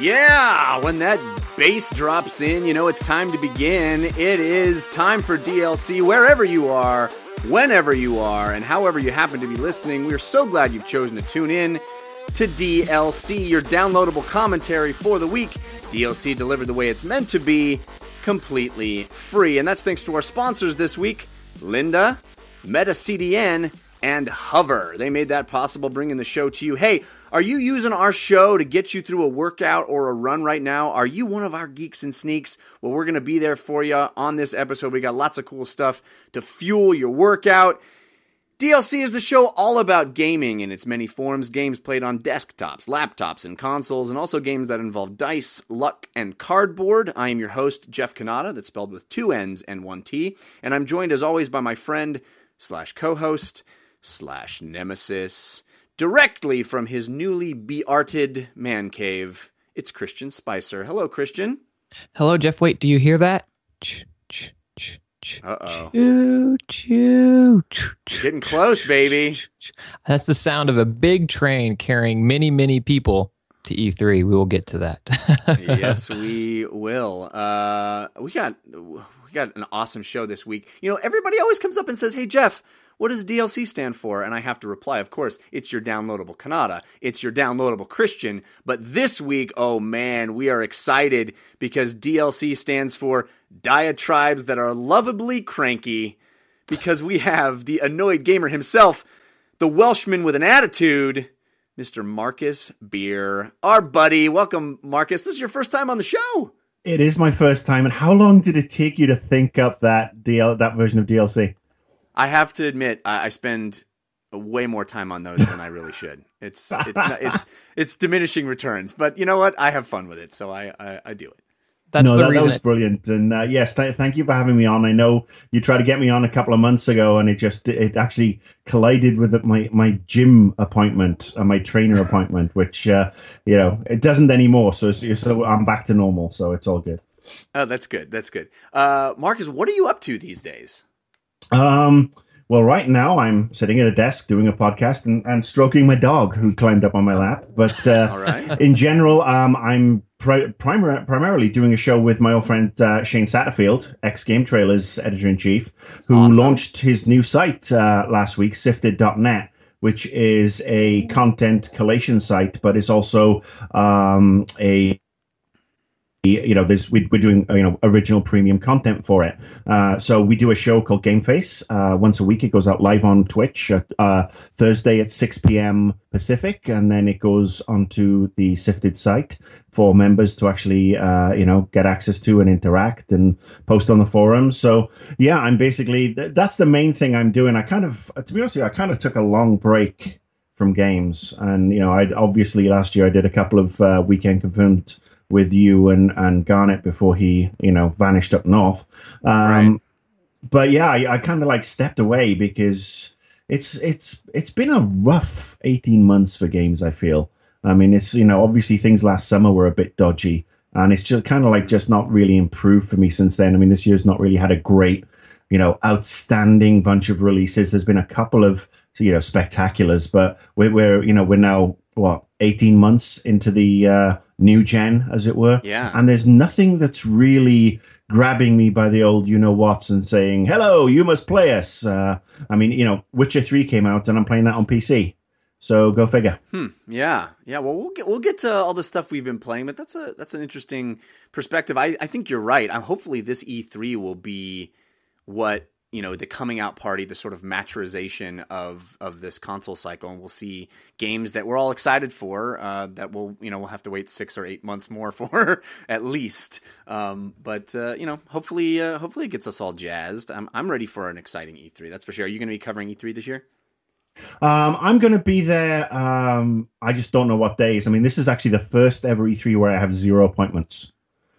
Yeah, when that bass drops in, you know it's time to begin. It is time for DLC wherever you are, whenever you are, and however you happen to be listening. We're so glad you've chosen to tune in to DLC, your downloadable commentary for the week. DLC delivered the way it's meant to be, completely free. And that's thanks to our sponsors this week lynda, MetaCDN, and Hover. They made that possible, bringing the show to you. Hey, are you using our show to get you through a workout or a run right now? Are you one of our geeks and sneaks? Well, we're going to be there for you on this episode. We got lots of cool stuff to fuel your workout. DLC is the show all about gaming in its many forms games played on desktops, laptops, and consoles, and also games that involve dice, luck, and cardboard. I am your host, Jeff Cannata, that's spelled with two N's and one T, and I'm joined as always by my friend slash co host slash nemesis directly from his newly bearted man cave. It's Christian Spicer. Hello, Christian. Hello, Jeff. Wait, do you hear that? Uh oh. Getting close, baby. That's the sound of a big train carrying many, many people to E3. We will get to that. yes, we will. Uh, we got we got an awesome show this week. You know, everybody always comes up and says, "Hey, Jeff." What does DLC stand for? And I have to reply, of course, it's your downloadable Cannata. It's your downloadable Christian. But this week, oh man, we are excited because DLC stands for diatribes that are lovably cranky because we have the annoyed gamer himself, the Welshman with an attitude, Mr. Marcus Beer, our buddy. Welcome, Marcus. This is your first time on the show. It is my first time. And how long did it take you to think up that DL that version of DLC? I have to admit, I, I spend way more time on those than I really should. It's it's not, it's it's diminishing returns, but you know what? I have fun with it, so I I, I do it. That's no, the that. That was brilliant, and uh, yes, th- thank you for having me on. I know you tried to get me on a couple of months ago, and it just it actually collided with my my gym appointment and my trainer appointment, which uh, you know it doesn't anymore. So so I'm back to normal, so it's all good. Oh, that's good. That's good. Uh, Marcus, what are you up to these days? Um, well, right now I'm sitting at a desk doing a podcast and, and stroking my dog who climbed up on my lap. But uh, in general, um, I'm pri- primar- primarily doing a show with my old friend uh, Shane Satterfield, ex Game Trailers editor in chief, who awesome. launched his new site uh, last week, sifted.net which is a content collation site, but it's also um, a you know, there's we, are doing you know original premium content for it. Uh, so we do a show called Game Face uh, once a week. It goes out live on Twitch uh, Thursday at 6 p.m. Pacific, and then it goes onto the Sifted site for members to actually uh, you know get access to and interact and post on the forums. So yeah, I'm basically that's the main thing I'm doing. I kind of to be honest, with you, I kind of took a long break from games, and you know, I obviously last year I did a couple of uh, weekend confirmed with you and and Garnett before he you know vanished up north. Um, right. But yeah, I, I kind of like stepped away because it's it's it's been a rough eighteen months for games. I feel. I mean, it's you know obviously things last summer were a bit dodgy, and it's just kind of like just not really improved for me since then. I mean, this year's not really had a great you know outstanding bunch of releases. There's been a couple of you know spectaculars, but we're, we're you know we're now what 18 months into the uh, new gen, as it were. Yeah. And there's nothing that's really grabbing me by the old you know what's and saying, hello, you must play us. Uh, I mean, you know, Witcher 3 came out and I'm playing that on PC. So go figure. Hmm. Yeah. Yeah. Well, we'll get we'll get to all the stuff we've been playing, but that's a that's an interesting perspective. I, I think you're right. I'm hopefully this E3 will be what you know the coming out party, the sort of maturization of of this console cycle, and we'll see games that we're all excited for. Uh, that we'll you know we'll have to wait six or eight months more for at least. Um, but uh, you know, hopefully, uh, hopefully it gets us all jazzed. I'm I'm ready for an exciting E3. That's for sure. Are you going to be covering E3 this year? Um, I'm going to be there. Um, I just don't know what days. I mean, this is actually the first ever E3 where I have zero appointments.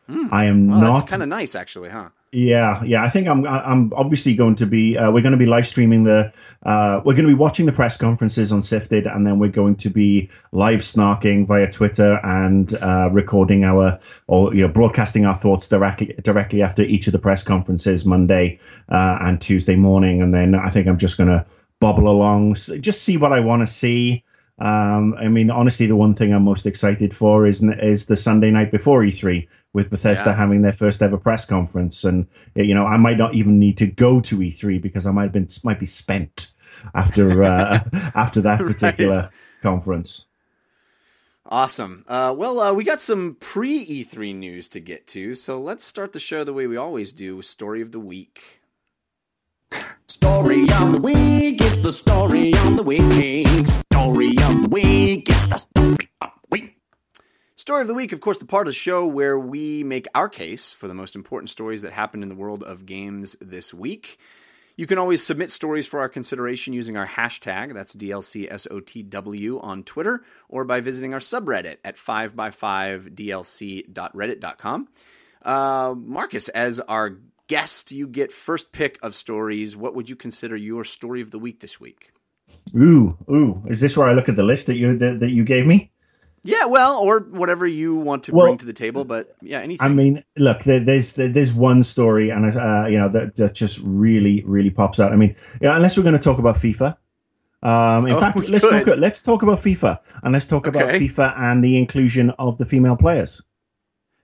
Mm. I am well, not kind of nice, actually, huh? Yeah, yeah. I think I'm. I'm obviously going to be. Uh, we're going to be live streaming the. Uh, we're going to be watching the press conferences on Sifted, and then we're going to be live snarking via Twitter and uh, recording our or you know broadcasting our thoughts directly directly after each of the press conferences Monday uh, and Tuesday morning, and then I think I'm just going to bobble along, just see what I want to see. Um, I mean, honestly, the one thing I'm most excited for is is the Sunday night before E3 with Bethesda yeah. having their first ever press conference, and you know, I might not even need to go to E3 because I might have been might be spent after uh, after that particular right. conference. Awesome. Uh, well, uh, we got some pre E3 news to get to, so let's start the show the way we always do story of the week. Story of the week, it's the story of the week. Story of the week, it's the story of the week. Story of the week, of course, the part of the show where we make our case for the most important stories that happened in the world of games this week. You can always submit stories for our consideration using our hashtag, that's DLCSOTW on Twitter, or by visiting our subreddit at 5by5dlc.reddit.com. Uh, Marcus, as our guest, you get first pick of stories. What would you consider your story of the week this week? Ooh, ooh! Is this where I look at the list that you that, that you gave me? Yeah, well, or whatever you want to well, bring to the table, but yeah, anything. I mean, look, there, there's there's one story, and uh, you know that, that just really really pops out. I mean, yeah, unless we're going to talk about FIFA. Um, in oh, fact, let's could. talk. Let's talk about FIFA, and let's talk okay. about FIFA and the inclusion of the female players.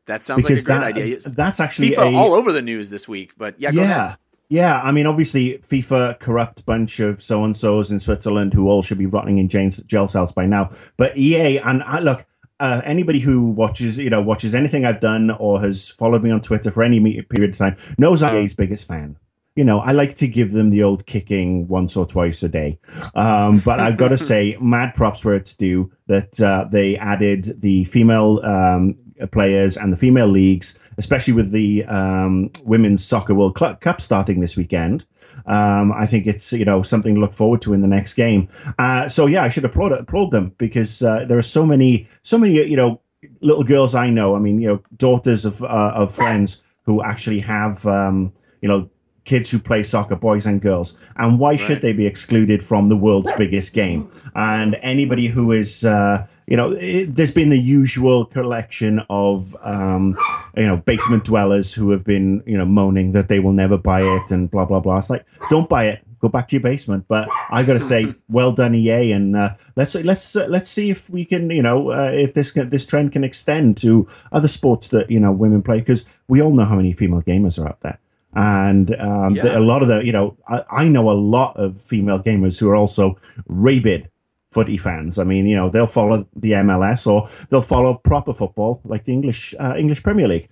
That sounds because like a great that, idea. That's actually FIFA a, all over the news this week. But yeah, yeah, ahead. Yeah. I mean, obviously, FIFA corrupt bunch of so and so's in Switzerland who all should be rotting in jail cells by now. But EA and I look. Uh, anybody who watches, you know, watches anything I've done or has followed me on Twitter for any period of time knows I'm EA's biggest fan you know, I like to give them the old kicking once or twice a day. Um, but I've got to say, mad props where it's due that uh, they added the female um, players and the female leagues, especially with the um, women's soccer World Cup starting this weekend. Um, I think it's you know something to look forward to in the next game. Uh, so yeah, I should applaud applaud them because uh, there are so many so many you know little girls I know. I mean you know daughters of uh, of friends who actually have um, you know kids who play soccer, boys and girls. And why right. should they be excluded from the world's biggest game? And anybody who is uh, you know, it, there's been the usual collection of, um, you know, basement dwellers who have been, you know, moaning that they will never buy it and blah blah blah. It's like, don't buy it. Go back to your basement. But I got to say, well done, EA, and uh, let's let's uh, let's see if we can, you know, uh, if this can, this trend can extend to other sports that you know women play because we all know how many female gamers are out there and um, yeah. the, a lot of the you know I, I, know a lot of female gamers who are also rabid footy fans. I mean, you know, they'll follow the MLS or they'll follow proper football like the English uh, English Premier League.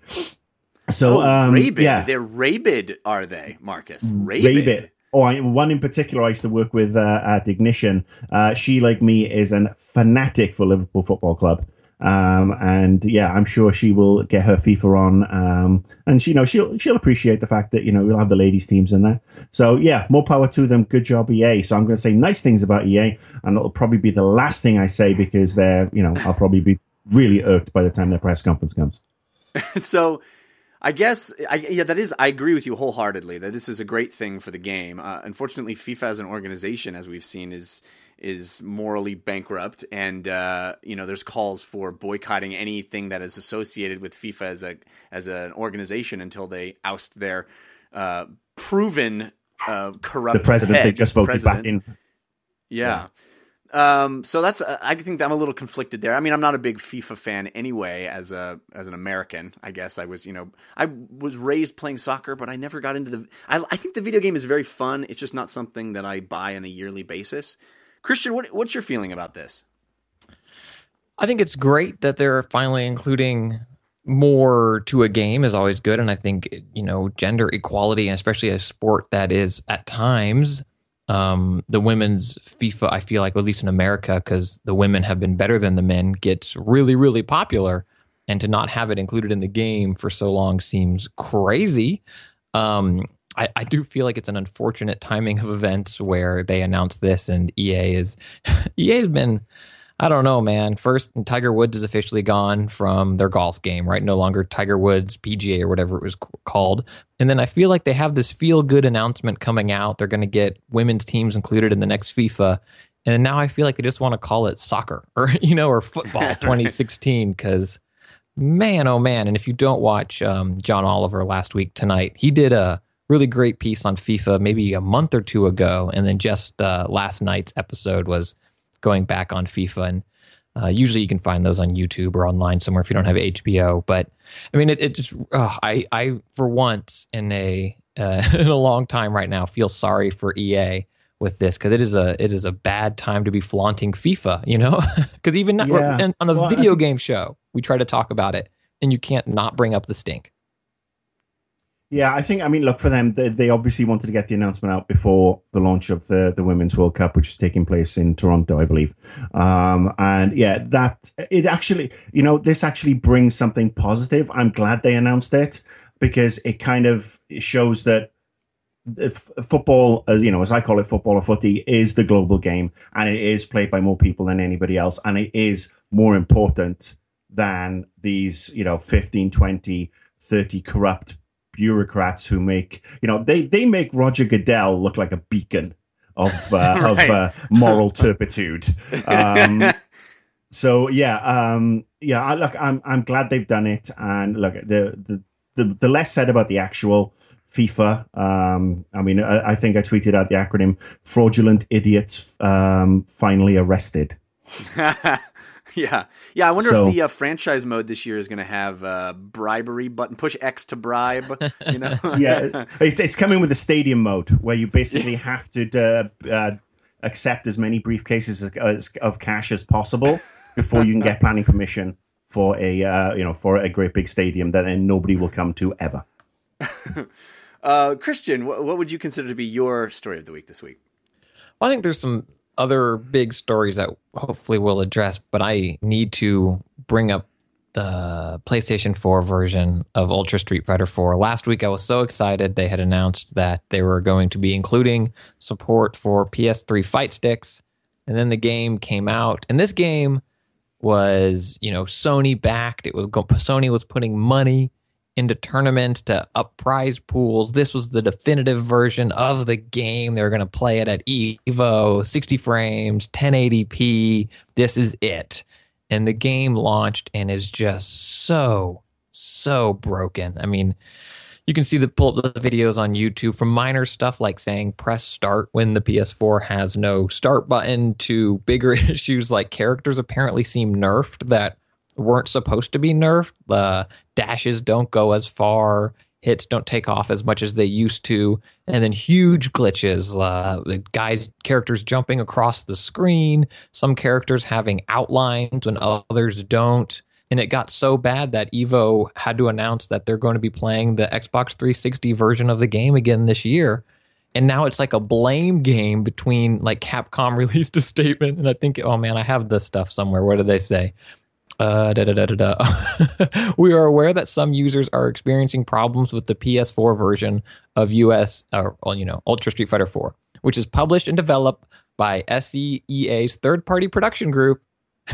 So, oh, um, rabid. Yeah. They're rabid, are they, Marcus? Rabid. rabid. Oh, I, one in particular I used to work with uh, at Ignition. Uh, she, like me, is a fanatic for Liverpool Football Club. Um, and yeah, I'm sure she will get her FIFA on. Um, and she, you know, she'll she'll appreciate the fact that you know we'll have the ladies teams in there. So yeah, more power to them. Good job, EA. So I'm going to say nice things about EA, and that'll probably be the last thing I say because they're, you know, I'll probably be really irked by the time their press conference comes. so. I guess, I, yeah, that is. I agree with you wholeheartedly that this is a great thing for the game. Uh, unfortunately, FIFA as an organization, as we've seen, is is morally bankrupt, and uh, you know there's calls for boycotting anything that is associated with FIFA as a as an organization until they oust their uh, proven uh, corrupt. The president head, they just voted back in. Yeah. yeah. Um, so that's uh, I think I'm a little conflicted there. I mean, I'm not a big FIFA fan anyway. As a as an American, I guess I was. You know, I was raised playing soccer, but I never got into the. I, I think the video game is very fun. It's just not something that I buy on a yearly basis. Christian, what, what's your feeling about this? I think it's great that they're finally including more to a game is always good. And I think, you know, gender equality, especially a sport that is at times um, the women's FIFA, I feel like, at least in America, because the women have been better than the men, gets really, really popular. And to not have it included in the game for so long seems crazy. Um, I, I do feel like it's an unfortunate timing of events where they announced this and EA is EA's been I don't know, man. First, Tiger Woods is officially gone from their golf game, right? No longer Tiger Woods PGA or whatever it was called. And then I feel like they have this feel good announcement coming out. They're going to get women's teams included in the next FIFA. And now I feel like they just want to call it soccer or, you know, or football 2016 because man, oh man. And if you don't watch um, John Oliver last week tonight, he did a really great piece on FIFA maybe a month or two ago, and then just uh, last night's episode was going back on FIFA. And uh, usually you can find those on YouTube or online somewhere if you don't have HBO. But I mean, it, it just, uh, I, I, for once in a, uh, in a long time right now, feel sorry for EA with this because it is a it is a bad time to be flaunting FIFA, you know? Because even not, yeah. on a well, video game show, we try to talk about it, and you can't not bring up the stink. Yeah, I think I mean, look for them. They, they, obviously wanted to get the announcement out before the launch of the the Women's World Cup, which is taking place in Toronto, I believe. Um, and yeah, that it actually, you know, this actually brings something positive. I'm glad they announced it because it kind of shows that if football, as you know, as I call it, football or footy, is the global game, and it is played by more people than anybody else, and it is more important than these, you know, 15, 20, 30 corrupt bureaucrats who make, you know, they they make Roger Goodell look like a beacon of uh, right. of uh, moral turpitude. Um, so yeah, um, yeah. I, look, I'm I'm glad they've done it, and look, the the the, the less said about the actual FIFA. Um, I mean, I, I, think I tweeted out the acronym "fraudulent idiots" um, finally arrested. yeah, yeah. I wonder so, if the uh, franchise mode this year is going to have uh, bribery button, push X to bribe. You know, yeah, it's it's coming with a stadium mode where you basically have to uh, uh, accept as many briefcases as, as, of cash as possible before you can get planning permission for a uh, you know for a great big stadium that then nobody will come to ever. Uh, Christian, what, what would you consider to be your story of the week this week? Well, I think there's some other big stories that hopefully we'll address, but I need to bring up the PlayStation 4 version of Ultra Street Fighter 4. Last week I was so excited they had announced that they were going to be including support for PS3 fight sticks. And then the game came out. And this game was, you know, Sony backed. It was Sony was putting money into tournaments to up prize pools. This was the definitive version of the game. They were going to play it at Evo, 60 frames, 1080p. This is it. And the game launched and is just so, so broken. I mean, you can see the pull up the videos on YouTube from minor stuff like saying press start when the PS4 has no start button to bigger issues like characters apparently seem nerfed that weren't supposed to be nerfed. The dashes don't go as far, hits don't take off as much as they used to, and then huge glitches. Uh, the guys, characters jumping across the screen, some characters having outlines when others don't. And it got so bad that Evo had to announce that they're going to be playing the Xbox 360 version of the game again this year. And now it's like a blame game between like Capcom released a statement, and I think, oh man, I have this stuff somewhere. What did they say? Uh, da, da, da, da, da. we are aware that some users are experiencing problems with the PS4 version of US, well, you know, Ultra Street Fighter 4, which is published and developed by SCEA's third-party production group.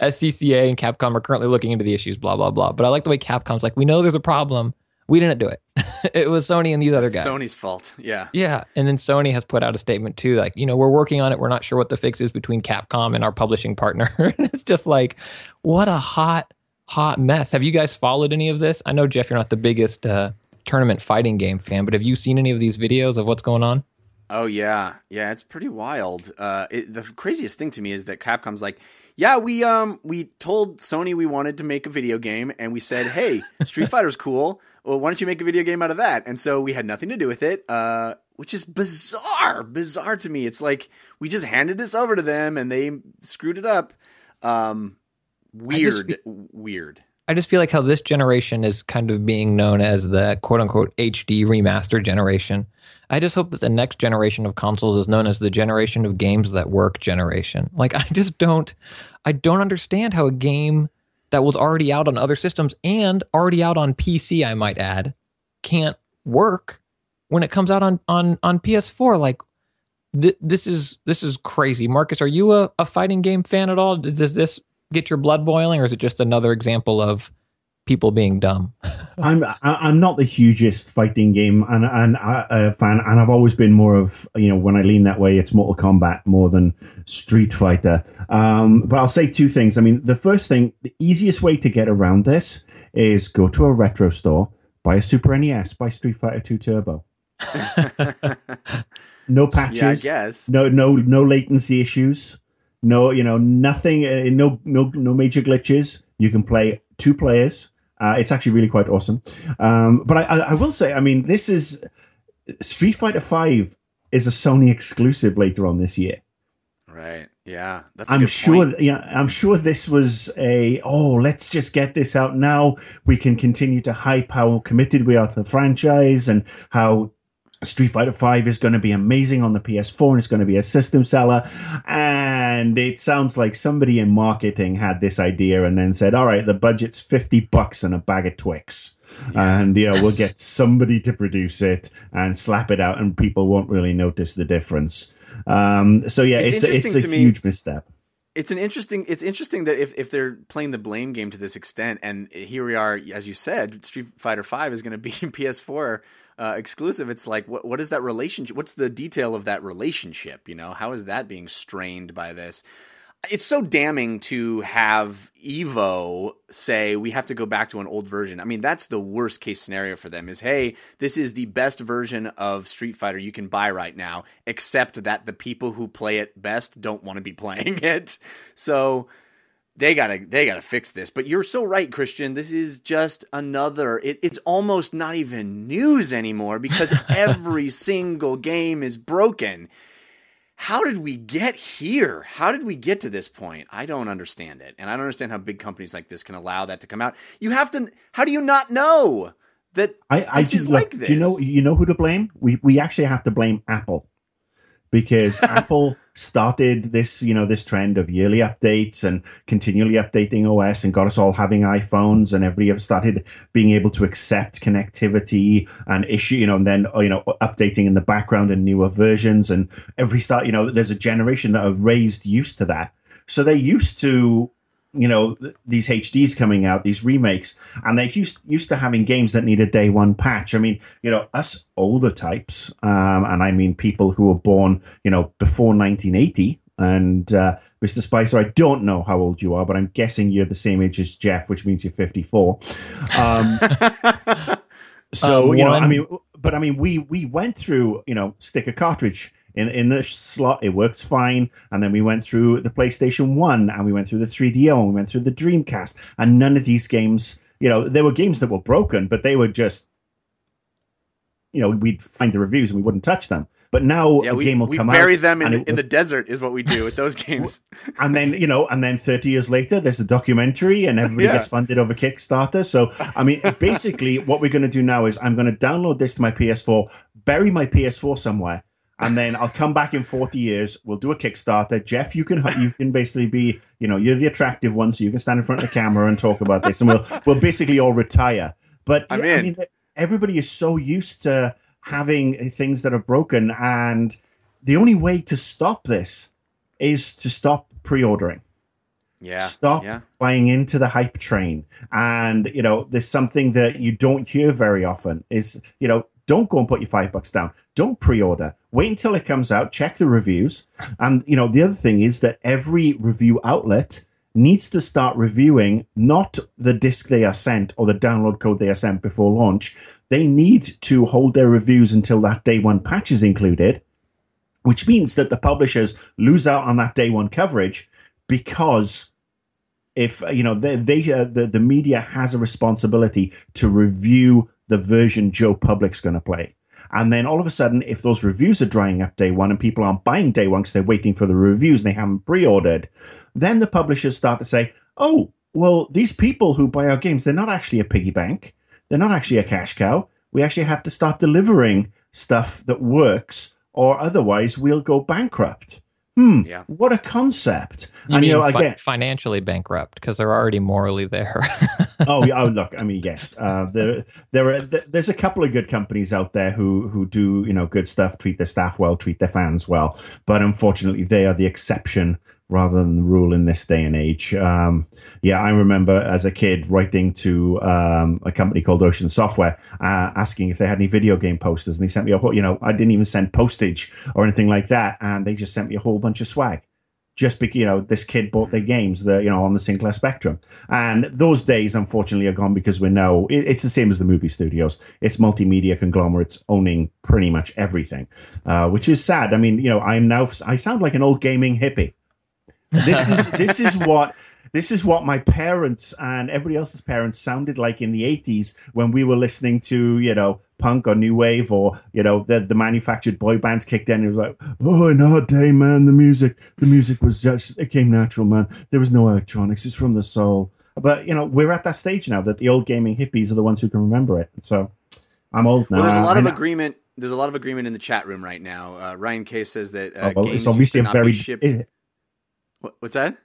SCEA and Capcom are currently looking into the issues. Blah blah blah. But I like the way Capcom's like, we know there's a problem we didn't do it. it was Sony and these other guys. Sony's fault. Yeah. Yeah. And then Sony has put out a statement too, like, you know, we're working on it. We're not sure what the fix is between Capcom and our publishing partner. and it's just like, what a hot, hot mess. Have you guys followed any of this? I know, Jeff, you're not the biggest uh, tournament fighting game fan, but have you seen any of these videos of what's going on? Oh, yeah. Yeah. It's pretty wild. Uh, it, the craziest thing to me is that Capcom's like, yeah, we um we told Sony we wanted to make a video game, and we said, hey, Street Fighter's cool. Well, why don't you make a video game out of that? And so we had nothing to do with it, uh, which is bizarre, bizarre to me. It's like we just handed this over to them, and they screwed it up. Um, weird, feel, weird. I just feel like how this generation is kind of being known as the quote unquote HD remaster generation I just hope that the next generation of consoles is known as the generation of games that work generation. Like I just don't I don't understand how a game that was already out on other systems and already out on PC, I might add, can't work when it comes out on on on PS4 like th- this is this is crazy. Marcus, are you a, a fighting game fan at all? Does this get your blood boiling or is it just another example of people being dumb. I'm I'm not the hugest fighting game and and uh, fan, and I've always been more of you know when I lean that way, it's Mortal Kombat more than Street Fighter. Um, but I'll say two things. I mean, the first thing, the easiest way to get around this is go to a retro store, buy a Super NES, buy Street Fighter Two Turbo. no patches. Yeah, I guess. No no no latency issues. No, you know, nothing. Uh, no, no, no major glitches. You can play two players. Uh, it's actually really quite awesome. Um, but I, I, I will say, I mean, this is Street Fighter Five is a Sony exclusive later on this year. Right. Yeah. That's I'm sure. Point. Yeah. I'm sure this was a. Oh, let's just get this out now. We can continue to hype how committed we are to the franchise and how Street Fighter Five is going to be amazing on the PS4 and it's going to be a system seller. And it sounds like somebody in marketing had this idea and then said, "All right, the budget's fifty bucks and a bag of Twix." Yeah. And you know we'll get somebody to produce it and slap it out, and people won't really notice the difference. Um, so yeah, it's, it's, it's a me, huge misstep. It's an interesting. It's interesting that if, if they're playing the blame game to this extent, and here we are, as you said, Street Fighter Five is going to be in PS4 uh, exclusive, it's like what what is that relationship? What's the detail of that relationship? You know, how is that being strained by this? It's so damning to have Evo say we have to go back to an old version. I mean, that's the worst case scenario for them. Is hey, this is the best version of Street Fighter you can buy right now, except that the people who play it best don't want to be playing it. So they gotta they gotta fix this. But you're so right, Christian. This is just another. It, it's almost not even news anymore because every single game is broken. How did we get here? How did we get to this point? I don't understand it, and I don't understand how big companies like this can allow that to come out. You have to. How do you not know that I, I this is look, like this? You know, you know who to blame. We we actually have to blame Apple because Apple started this, you know, this trend of yearly updates and continually updating OS and got us all having iPhones and everybody started being able to accept connectivity and issue, you know, and then, you know, updating in the background and newer versions and every start, you know, there's a generation that are raised used to that. So they're used to you know th- these HDs coming out, these remakes, and they're used used to having games that need a day one patch. I mean, you know, us older types, um, and I mean people who were born, you know, before 1980. And uh, Mr. Spicer, I don't know how old you are, but I'm guessing you're the same age as Jeff, which means you're 54. Um, so uh, you know, I mean, but I mean, we we went through, you know, stick a cartridge in in the slot. It works fine. And then we went through the PlayStation One, and we went through the 3DO, and we went through the Dreamcast, and none of these games. You know, there were games that were broken, but they were just, you know, we'd find the reviews and we wouldn't touch them. But now yeah, a we, game will come out. We bury them in, it, in the desert, is what we do with those games. and then, you know, and then 30 years later, there's a documentary and everybody yeah. gets funded over Kickstarter. So, I mean, basically, what we're going to do now is I'm going to download this to my PS4, bury my PS4 somewhere, and then I'll come back in 40 years. We'll do a Kickstarter. Jeff, you can you can basically be, you know, you're the attractive one, so you can stand in front of the camera and talk about this, and we'll we'll basically all retire. But yeah, I mean, everybody is so used to having things that are broken, and the only way to stop this is to stop pre-ordering. Yeah. Stop yeah. buying into the hype train. And, you know, there's something that you don't hear very often is, you know, don't go and put your five bucks down. Don't pre-order. Wait until it comes out. Check the reviews. And you know the other thing is that every review outlet needs to start reviewing not the disc they are sent or the download code they are sent before launch. They need to hold their reviews until that day one patch is included, which means that the publishers lose out on that day one coverage because if you know they, they uh, the the media has a responsibility to review the version Joe Public's going to play. And then all of a sudden, if those reviews are drying up day one and people aren't buying day one because they're waiting for the reviews and they haven't pre ordered, then the publishers start to say, oh, well, these people who buy our games, they're not actually a piggy bank. They're not actually a cash cow. We actually have to start delivering stuff that works, or otherwise we'll go bankrupt hmm, yeah. what a concept. You and, mean you know, again, financially bankrupt because they're already morally there. oh, oh, look, I mean, yes, uh, there, there are, there's a couple of good companies out there who, who do, you know, good stuff, treat their staff well, treat their fans well, but unfortunately they are the exception rather than the rule in this day and age. Um, yeah, I remember as a kid writing to um, a company called Ocean Software uh, asking if they had any video game posters, and they sent me a whole. You know, I didn't even send postage or anything like that, and they just sent me a whole bunch of swag. Just because you know this kid bought their games, the you know on the Sinclair Spectrum, and those days unfortunately are gone because we're now it, it's the same as the movie studios. It's multimedia conglomerates owning pretty much everything, uh, which is sad. I mean, you know, I'm now I sound like an old gaming hippie This is this is what this is what my parents and everybody else's parents sounded like in the 80s when we were listening to, you know, punk or new wave or, you know, the, the manufactured boy bands kicked in. It was like, oh, in our day, man, the music, the music was just, it came natural, man. There was no electronics. It's from the soul. But, you know, we're at that stage now that the old gaming hippies are the ones who can remember it. So I'm old now. Well, there's a lot of agreement. There's a lot of agreement in the chat room right now. Uh, Ryan K says that uh, oh, well, games it's obviously a very. It, what's that?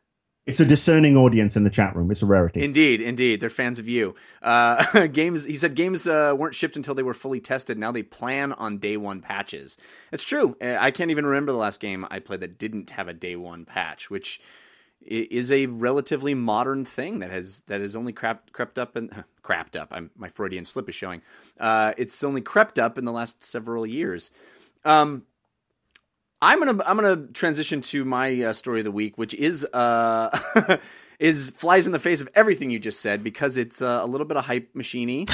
It's a discerning audience in the chat room. It's a rarity. Indeed, indeed, they're fans of you. Uh, games. He said games uh, weren't shipped until they were fully tested. Now they plan on day one patches. It's true. Uh, I can't even remember the last game I played that didn't have a day one patch, which is a relatively modern thing that has that has only crept crept up and crept up. I'm, my Freudian slip is showing. Uh, it's only crept up in the last several years. Um, I'm gonna I'm gonna transition to my uh, story of the week, which is uh is flies in the face of everything you just said because it's uh, a little bit of hype machiney.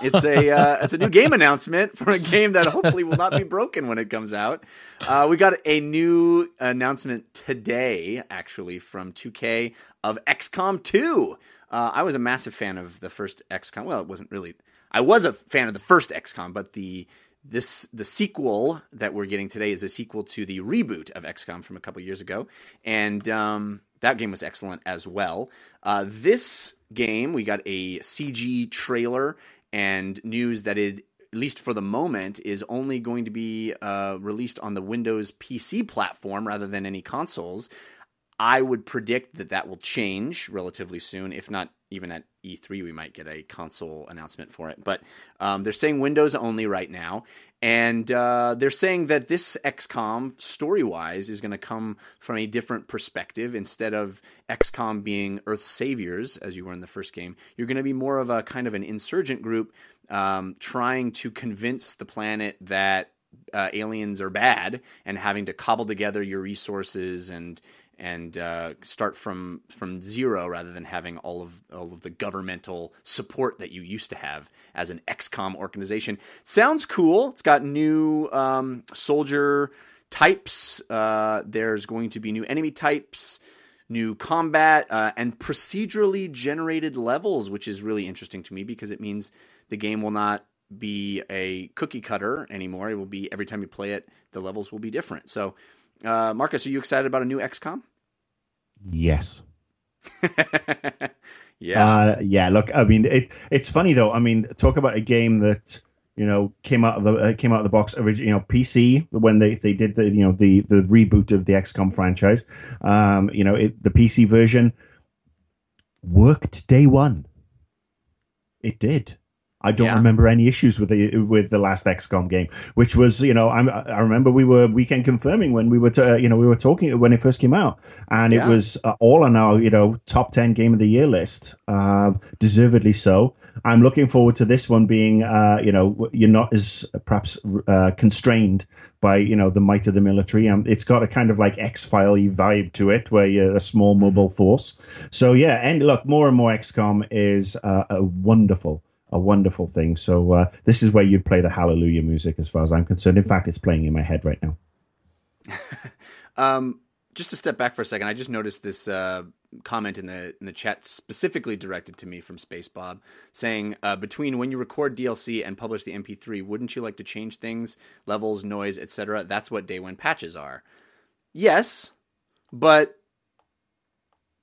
it's a uh, it's a new game announcement for a game that hopefully will not be broken when it comes out. Uh, we got a new announcement today, actually from 2K of XCOM 2. Uh, I was a massive fan of the first XCOM. Well, it wasn't really. I was a fan of the first XCOM, but the this the sequel that we're getting today is a sequel to the reboot of XCOM from a couple years ago, and um, that game was excellent as well. Uh, this game we got a CG trailer and news that it at least for the moment, is only going to be uh, released on the Windows PC platform rather than any consoles. I would predict that that will change relatively soon, if not even at E3, we might get a console announcement for it. But um, they're saying Windows only right now. And uh, they're saying that this XCOM, story wise, is going to come from a different perspective. Instead of XCOM being Earth's saviors, as you were in the first game, you're going to be more of a kind of an insurgent group um, trying to convince the planet that uh, aliens are bad and having to cobble together your resources and and uh, start from from zero rather than having all of all of the governmental support that you used to have as an XCOM organization. Sounds cool. It's got new um, soldier types. Uh, there's going to be new enemy types, new combat, uh, and procedurally generated levels, which is really interesting to me because it means the game will not be a cookie cutter anymore. It will be every time you play it, the levels will be different. So uh, Marcus, are you excited about a new XCOM? Yes. yeah. Uh, yeah. Look, I mean, it, it's funny though. I mean, talk about a game that you know came out of the uh, came out of the box originally. You know, PC when they they did the you know the the reboot of the XCOM franchise. Um, you know, it, the PC version worked day one. It did. I don't yeah. remember any issues with the with the last XCOM game, which was you know I'm, i remember we were weekend confirming when we were to, uh, you know we were talking when it first came out, and yeah. it was uh, all on our you know top ten game of the year list, uh, deservedly so. I'm looking forward to this one being uh, you know you're not as perhaps uh, constrained by you know the might of the military. Um, it's got a kind of like X File vibe to it, where you're a small mobile force. So yeah, and look, more and more XCOM is uh, a wonderful a wonderful thing. So uh, this is where you'd play the Hallelujah music, as far as I'm concerned. In fact, it's playing in my head right now. um, just to step back for a second, I just noticed this uh, comment in the in the chat specifically directed to me from Space Bob, saying uh, between when you record DLC and publish the MP3, wouldn't you like to change things, levels, noise, etc.? That's what day one patches are. Yes, but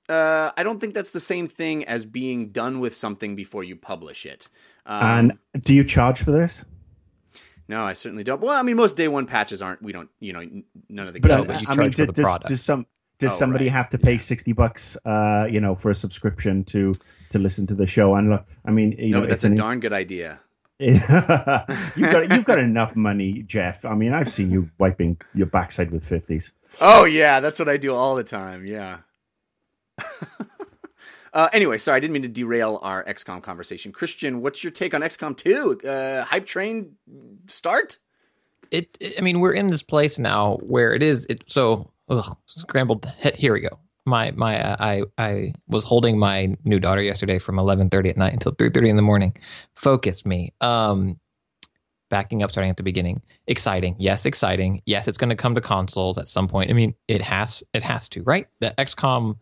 uh, I don't think that's the same thing as being done with something before you publish it. Um, and do you charge for this? No, I certainly don't. Well, I mean, most day one patches aren't. We don't. You know, none of the. But no, but I mean, does, does, does, some does oh, somebody right. have to pay yeah. sixty bucks? Uh, you know, for a subscription to to listen to the show. And look, I mean, you no, know, that's a an, darn good idea. you've got you've got enough money, Jeff. I mean, I've seen you wiping your backside with fifties. Oh yeah, that's what I do all the time. Yeah. uh, anyway, sorry, I didn't mean to derail our XCOM conversation. Christian, what's your take on XCOM 2? Uh, hype train start? It, it, I mean, we're in this place now where it is. It so ugh, scrambled. Here we go. My my uh, I I was holding my new daughter yesterday from eleven thirty at night until three thirty in the morning. Focus me. Um, backing up, starting at the beginning. Exciting, yes, exciting. Yes, it's going to come to consoles at some point. I mean, it has, it has to, right? The XCOM,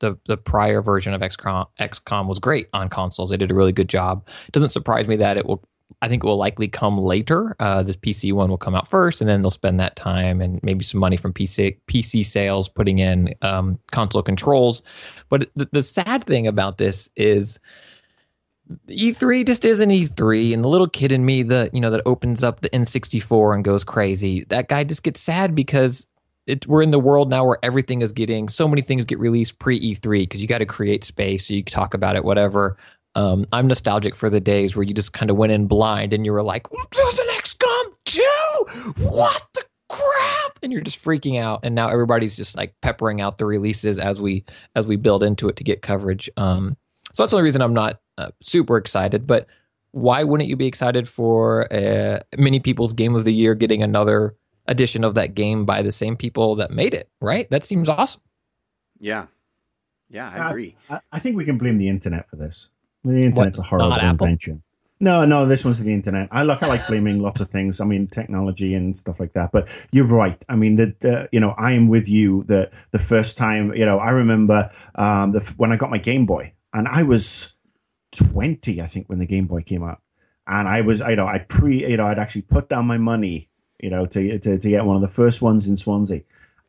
the the prior version of XCOM, XCOM was great on consoles. They did a really good job. It doesn't surprise me that it will. I think it will likely come later. Uh, this PC one will come out first, and then they'll spend that time and maybe some money from PC PC sales putting in um, console controls. But the, the sad thing about this is E3 just isn't E3, and the little kid in me that you know that opens up the N64 and goes crazy. That guy just gets sad because it, we're in the world now where everything is getting so many things get released pre E3 because you got to create space so you can talk about it, whatever. Um, I'm nostalgic for the days where you just kind of went in blind and you were like, "There's an XCOM 2! What the crap!" And you're just freaking out. And now everybody's just like peppering out the releases as we as we build into it to get coverage. Um, so that's the only reason I'm not uh, super excited. But why wouldn't you be excited for uh, many people's game of the year getting another edition of that game by the same people that made it? Right? That seems awesome. Yeah, yeah, I agree. I, I think we can blame the internet for this. the internet's what? a horrible invention. No, no, this one's the internet. I look, I like blaming lots of things. I mean, technology and stuff like that. But you're right. I mean, the, you know, I am with you. The the first time, you know, I remember um, the, when I got my Game Boy, and I was 20, I think, when the Game Boy came out. And I was, you know, I pre, you know, I'd actually put down my money, you know, to, to, to get one of the first ones in Swansea.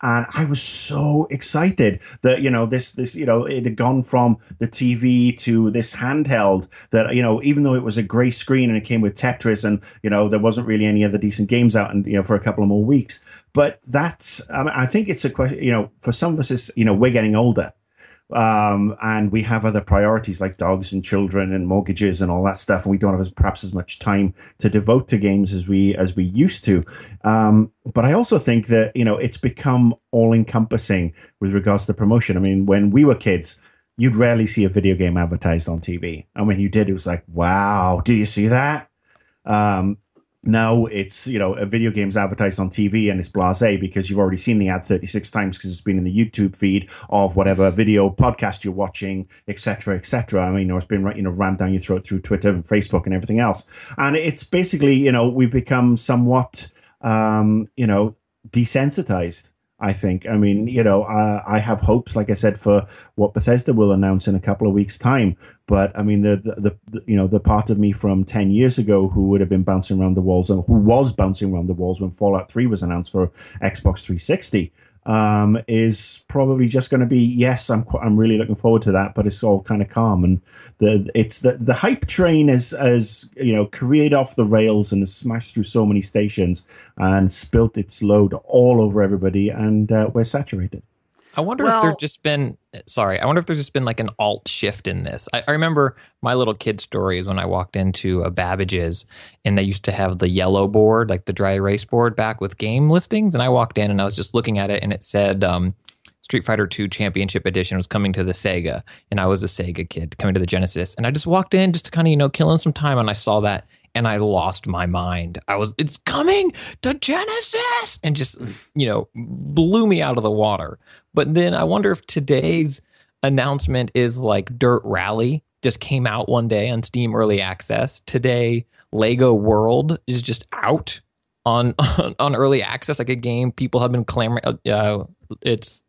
And I was so excited that, you know, this, this, you know, it had gone from the TV to this handheld that, you know, even though it was a gray screen and it came with Tetris and, you know, there wasn't really any other decent games out and, you know, for a couple of more weeks. But that's, I, mean, I think it's a question, you know, for some of us, it's, you know, we're getting older um, and we have other priorities like dogs and children and mortgages and all that stuff, and we don't have as, perhaps as much time to devote to games as we as we used to. Um, but I also think that you know it's become all encompassing with regards to promotion. I mean, when we were kids, you'd rarely see a video game advertised on TV, and when you did, it was like, "Wow, do you see that?" Um, now it's you know a video game's advertised on TV and it's blasé because you've already seen the ad 36 times because it's been in the YouTube feed of whatever video podcast you're watching, etc., etc. I mean, you know, it's been you know rammed down your throat through Twitter and Facebook and everything else, and it's basically you know we've become somewhat um, you know desensitized I think. I mean, you know, I, I, have hopes, like I said, for what Bethesda will announce in a couple of weeks' time. But I mean, the, the, the you know the part of me from ten years ago who would have been bouncing around the walls and who was bouncing around the walls when Fallout Three was announced for Xbox 360 um, is probably just going to be yes. I'm I'm really looking forward to that, but it's all kind of calm and the it's the the hype train has as you know careened off the rails and has smashed through so many stations and spilt its load all over everybody, and uh, we're saturated. I wonder well, if there's just been sorry. I wonder if there's just been like an alt shift in this. I, I, remember my little kid stories when I walked into a Babbage's and they used to have the yellow board, like the dry erase board, back with game listings. And I walked in and I was just looking at it and it said um, Street Fighter II Championship Edition was coming to the Sega, and I was a Sega kid coming to the Genesis. And I just walked in just to kind of you know killing some time, and I saw that and I lost my mind. I was, it's coming to Genesis, and just, you know, blew me out of the water. But then I wonder if today's announcement is like Dirt Rally just came out one day on Steam Early Access. Today, Lego World is just out on on, on early access, like a game people have been clamoring. Uh, it's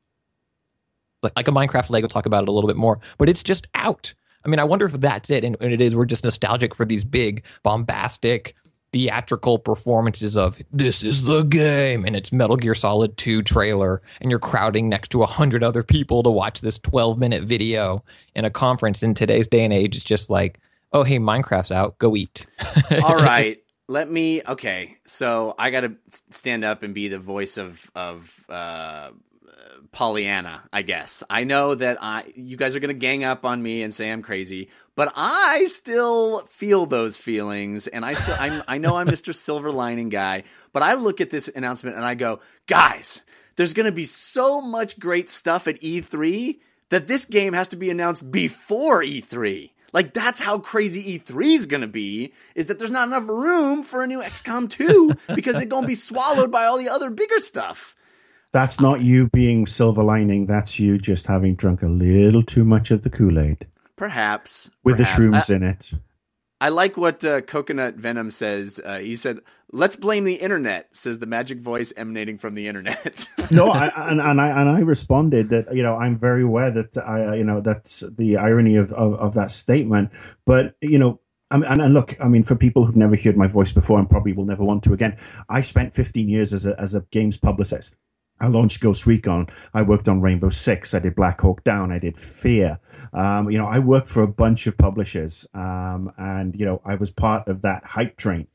like, like a Minecraft Lego. Talk about it a little bit more, but it's just out. I mean, I wonder if that's it. And, and it is, we're just nostalgic for these big, bombastic, theatrical performances of this is the game and it's Metal Gear Solid 2 trailer and you're crowding next to a hundred other people to watch this 12 minute video in a conference in today's day and age. It's just like, oh, hey, Minecraft's out, go eat. All right. Let me okay. So I got to stand up and be the voice of of uh, Pollyanna, I guess. I know that I you guys are going to gang up on me and say I'm crazy, but I still feel those feelings and I still I'm, I know I'm Mr. Silver Lining guy, but I look at this announcement and I go, "Guys, there's going to be so much great stuff at E3 that this game has to be announced before E3." Like that's how crazy E3 is gonna be. Is that there's not enough room for a new XCOM 2 because it's gonna be swallowed by all the other bigger stuff. That's not you being silver lining. That's you just having drunk a little too much of the Kool Aid. Perhaps. With perhaps. the shrooms uh, in it. I like what uh, Coconut Venom says. Uh, he said, "Let's blame the internet," says the magic voice emanating from the internet. no, I, and, and I and I responded that you know I'm very aware that I you know that's the irony of, of, of that statement, but you know and, and, look, I mean, for people who've never heard my voice before and probably will never want to again, I spent 15 years as a, as a games publicist. I launched Ghost Recon. I worked on Rainbow Six. I did Black Hawk Down. I did Fear. Um, you know, I worked for a bunch of publishers, um, and you know, I was part of that hype train.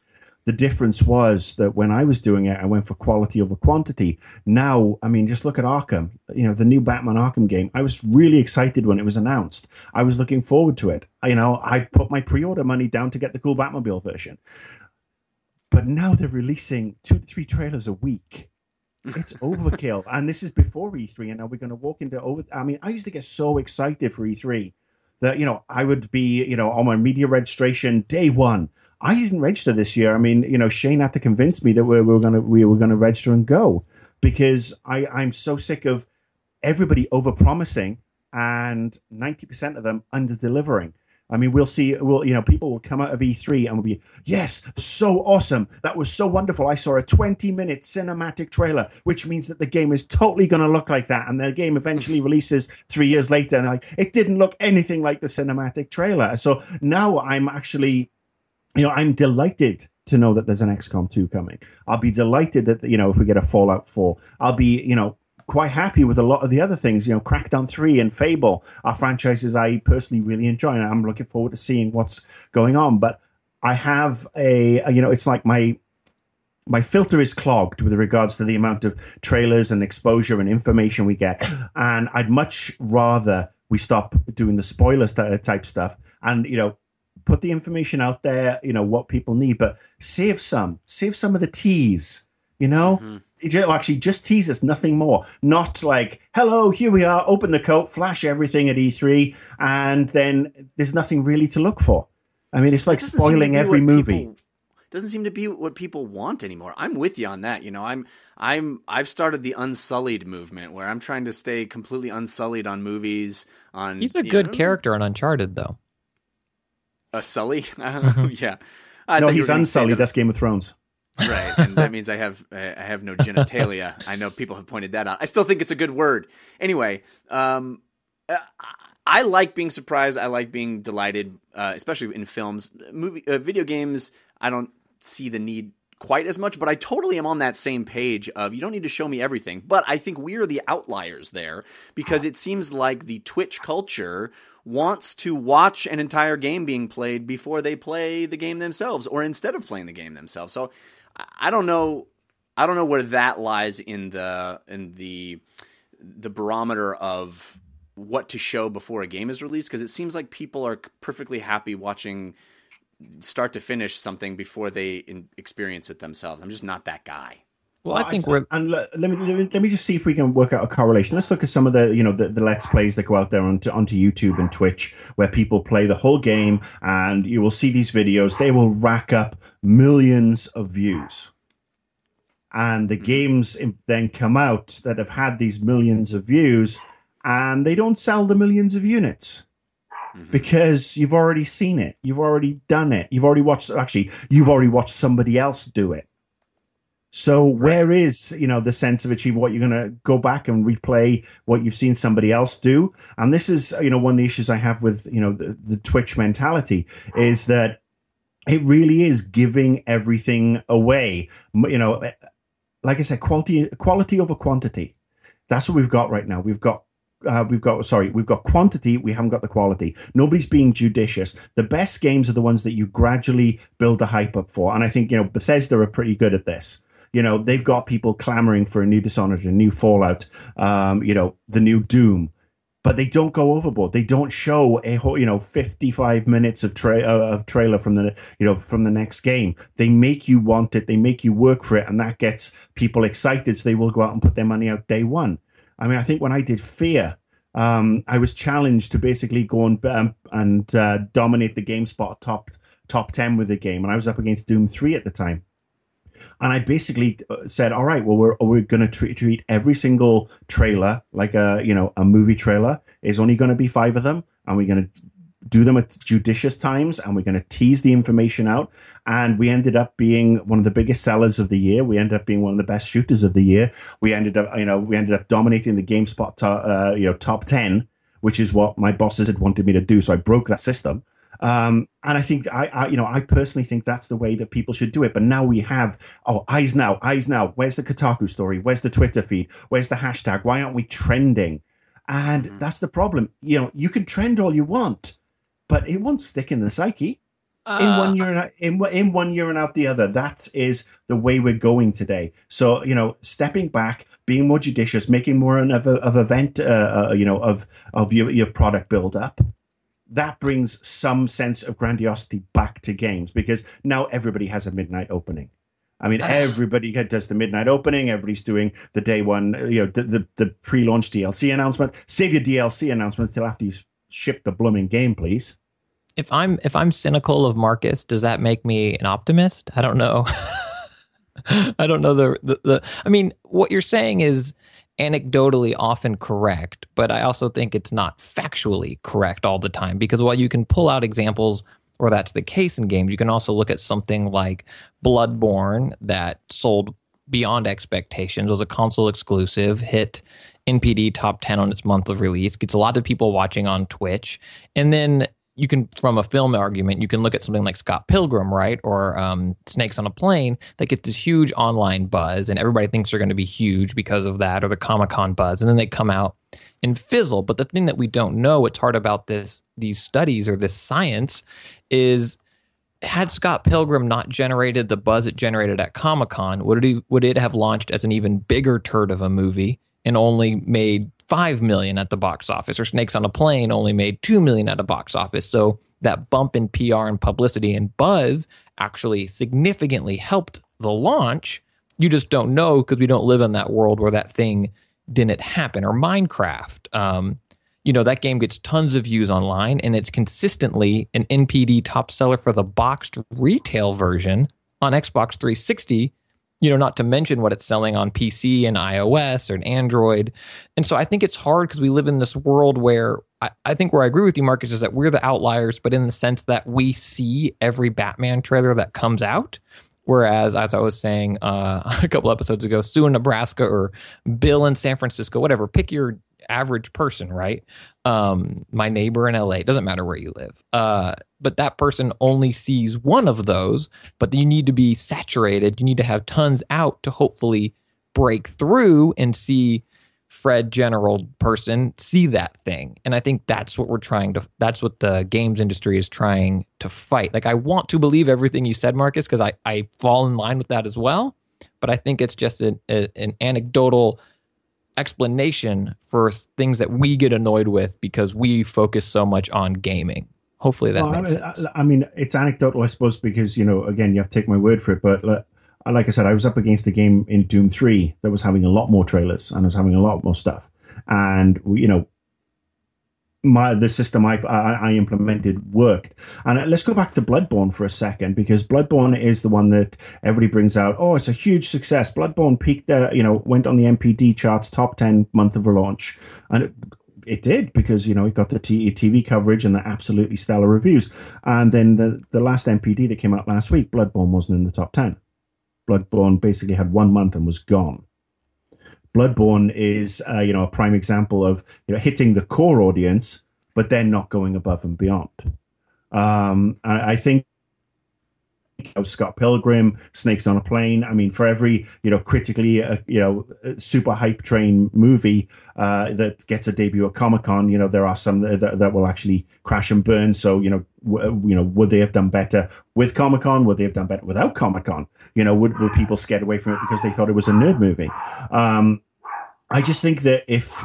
The difference was that when I was doing it, I went for quality over quantity. Now, I mean, just look at Arkham. You know, the new Batman Arkham game. I was really excited when it was announced. I was looking forward to it. You know, I put my pre-order money down to get the cool Batmobile version. But now they're releasing two to three trailers a week it's overkill. and this is before E3, and now we're going to walk into over. I mean, I used to get so excited for E3 that you know I would be you know on my media registration day one. I didn't register this year. I mean, you know, Shane had to convince me that we were going to we were going to register and go because I I'm so sick of everybody over promising and ninety percent of them under delivering. I mean, we'll see. We'll, you know, people will come out of E3 and will be, yes, so awesome. That was so wonderful. I saw a 20 minute cinematic trailer, which means that the game is totally going to look like that. And the game eventually releases three years later. And like, it didn't look anything like the cinematic trailer. So now I'm actually, you know, I'm delighted to know that there's an XCOM 2 coming. I'll be delighted that, you know, if we get a Fallout 4, I'll be, you know, quite happy with a lot of the other things. You know, Crackdown 3 and Fable are franchises I personally really enjoy, and I'm looking forward to seeing what's going on. But I have a, you know, it's like my my filter is clogged with regards to the amount of trailers and exposure and information we get, and I'd much rather we stop doing the spoilers type stuff and you know put the information out there you know what people need but save some save some of the teas you know mm-hmm actually just tease us, nothing more. Not like, hello, here we are, open the coat, flash everything at E3, and then there's nothing really to look for. I mean, it's like spoiling every movie. People, doesn't seem to be what people want anymore. I'm with you on that. You know, I'm I'm I've started the unsullied movement where I'm trying to stay completely unsullied on movies. On he's a good know, character on Uncharted, though. A Sully, mm-hmm. yeah. I no, he's unsullied. That's Game of Thrones right and that means i have i have no genitalia. I know people have pointed that out. I still think it's a good word. Anyway um, i like being surprised. I like being delighted uh, especially in films. Movie uh, video games i don't see the need quite as much but i totally am on that same page of you don't need to show me everything. But i think we're the outliers there because it seems like the twitch culture wants to watch an entire game being played before they play the game themselves or instead of playing the game themselves. So I don't know. I don't know where that lies in the in the the barometer of what to show before a game is released because it seems like people are perfectly happy watching start to finish something before they in, experience it themselves. I'm just not that guy. Well, I think we're and let, let, me, let me let me just see if we can work out a correlation. Let's look at some of the you know the, the let's plays that go out there onto onto YouTube and Twitch where people play the whole game, and you will see these videos. They will rack up millions of views and the mm-hmm. games then come out that have had these millions of views and they don't sell the millions of units mm-hmm. because you've already seen it you've already done it you've already watched actually you've already watched somebody else do it so where is you know the sense of achievement what you're going to go back and replay what you've seen somebody else do and this is you know one of the issues i have with you know the, the twitch mentality is that it really is giving everything away you know like I said, quality quality over quantity. That's what we've got right now. We've got uh, we've got sorry, we've got quantity. We haven't got the quality. Nobody's being judicious. The best games are the ones that you gradually build the hype up for, and I think you know Bethesda are pretty good at this. You know they've got people clamoring for a new Dishonored, a new Fallout, um, you know the new Doom but they don't go overboard. They don't show a whole, you know, 55 minutes of tra- uh, of trailer from the, you know, from the next game. They make you want it. They make you work for it. And that gets people excited. So they will go out and put their money out day one. I mean, I think when I did Fear, um, I was challenged to basically go and, um, and uh, dominate the GameSpot top, top 10 with the game. And I was up against Doom 3 at the time. And I basically uh, said, all right, well, we're, we're going to treat, treat every single trailer like a, you know, a movie trailer is only going to be five of them. And we're going to do them at judicious times and we're going to tease the information out. And we ended up being one of the biggest sellers of the year. We ended up being one of the best shooters of the year. We ended up, you know, we ended up dominating the GameSpot, to, uh, you know, top 10, which is what my bosses had wanted me to do. So I broke that system. Um, and I think I, I, you know, I personally think that's the way that people should do it. But now we have, oh, eyes now, eyes now. Where's the Kotaku story? Where's the Twitter feed? Where's the hashtag? Why aren't we trending? And mm-hmm. that's the problem. You know, you can trend all you want, but it won't stick in the psyche. Uh, in one year and out, in, in one year and out the other. That is the way we're going today. So you know, stepping back, being more judicious, making more of a of event, uh, uh, you know, of of your your product build up. That brings some sense of grandiosity back to games because now everybody has a midnight opening. I mean, ah. everybody does the midnight opening. Everybody's doing the day one, you know, the, the, the pre-launch DLC announcement. Save your DLC announcements till after you ship the blooming game, please. If I'm if I'm cynical of Marcus, does that make me an optimist? I don't know. I don't know the, the the. I mean, what you're saying is anecdotally often correct, but I also think it's not factually correct all the time because while you can pull out examples or that's the case in games. You can also look at something like Bloodborne that sold beyond expectations, was a console exclusive, hit NPD top 10 on its month of release, gets a lot of people watching on Twitch. And then you can, from a film argument, you can look at something like Scott Pilgrim, right? Or um, Snakes on a Plane that gets this huge online buzz, and everybody thinks they're going to be huge because of that, or the Comic Con buzz. And then they come out and fizzle. But the thing that we don't know, what's hard about this, these studies or this science, is had Scott Pilgrim not generated the buzz it generated at Comic Con, would it would it have launched as an even bigger turd of a movie and only made five million at the box office, or Snakes on a Plane only made two million at a box office? So that bump in PR and publicity and buzz actually significantly helped the launch. You just don't know because we don't live in that world where that thing didn't happen. Or Minecraft. Um, you know that game gets tons of views online and it's consistently an npd top seller for the boxed retail version on xbox 360 you know not to mention what it's selling on pc and ios or android and so i think it's hard because we live in this world where I, I, think where i agree with you marcus is that we're the outliers but in the sense that we see every batman trailer that comes out Whereas, as I was saying uh, a couple episodes ago, Sue in Nebraska or Bill in San Francisco, whatever, pick your average person, right? Um, my neighbor in LA, it doesn't matter where you live. Uh, but that person only sees one of those, but you need to be saturated. You need to have tons out to hopefully break through and see Fred general person see that thing. And I think that's what we're trying to that's what the games industry is trying to fight. Like I want to believe everything you said, Marcus, because I, I fall in line with that as well. But I think it's just an, a, an anecdotal explanation for things that we get annoyed with because we focus so much on gaming. Hopefully that well, makes I, sense. I mean, it's anecdotal, I suppose, because you know, again, you have to take my word for it. But like I said, I was up against a game in Doom Three that was having a lot more trailers and was having a lot more stuff, and you know, my the system I, I, I implemented worked. And uh, let's go back to Bloodborne for a second because Bloodborne is the one that everybody brings out. Oh, it's a huge success. Bloodborne peaked, uh, you know, went on the NPD charts, top ten month of launch, and it, it did because you know it got the TV coverage and the absolutely stellar reviews. And then the the last NPD that came out last week, Bloodborne wasn't in the top ten. Bloodborne basically had one month and was gone. Bloodborne is, uh, you know, a prime example of you know hitting the core audience, but then not going above and beyond. Um, I, I think Scott Pilgrim, Snakes on a Plane. I mean, for every you know critically uh, you know super hype train movie uh, that gets a debut at Comic Con, you know there are some that, that, will actually crash and burn. So you know w- you know would they have done better with Comic Con? Would they have done better without Comic Con? You know, would were people scared away from it because they thought it was a nerd movie? Um, I just think that if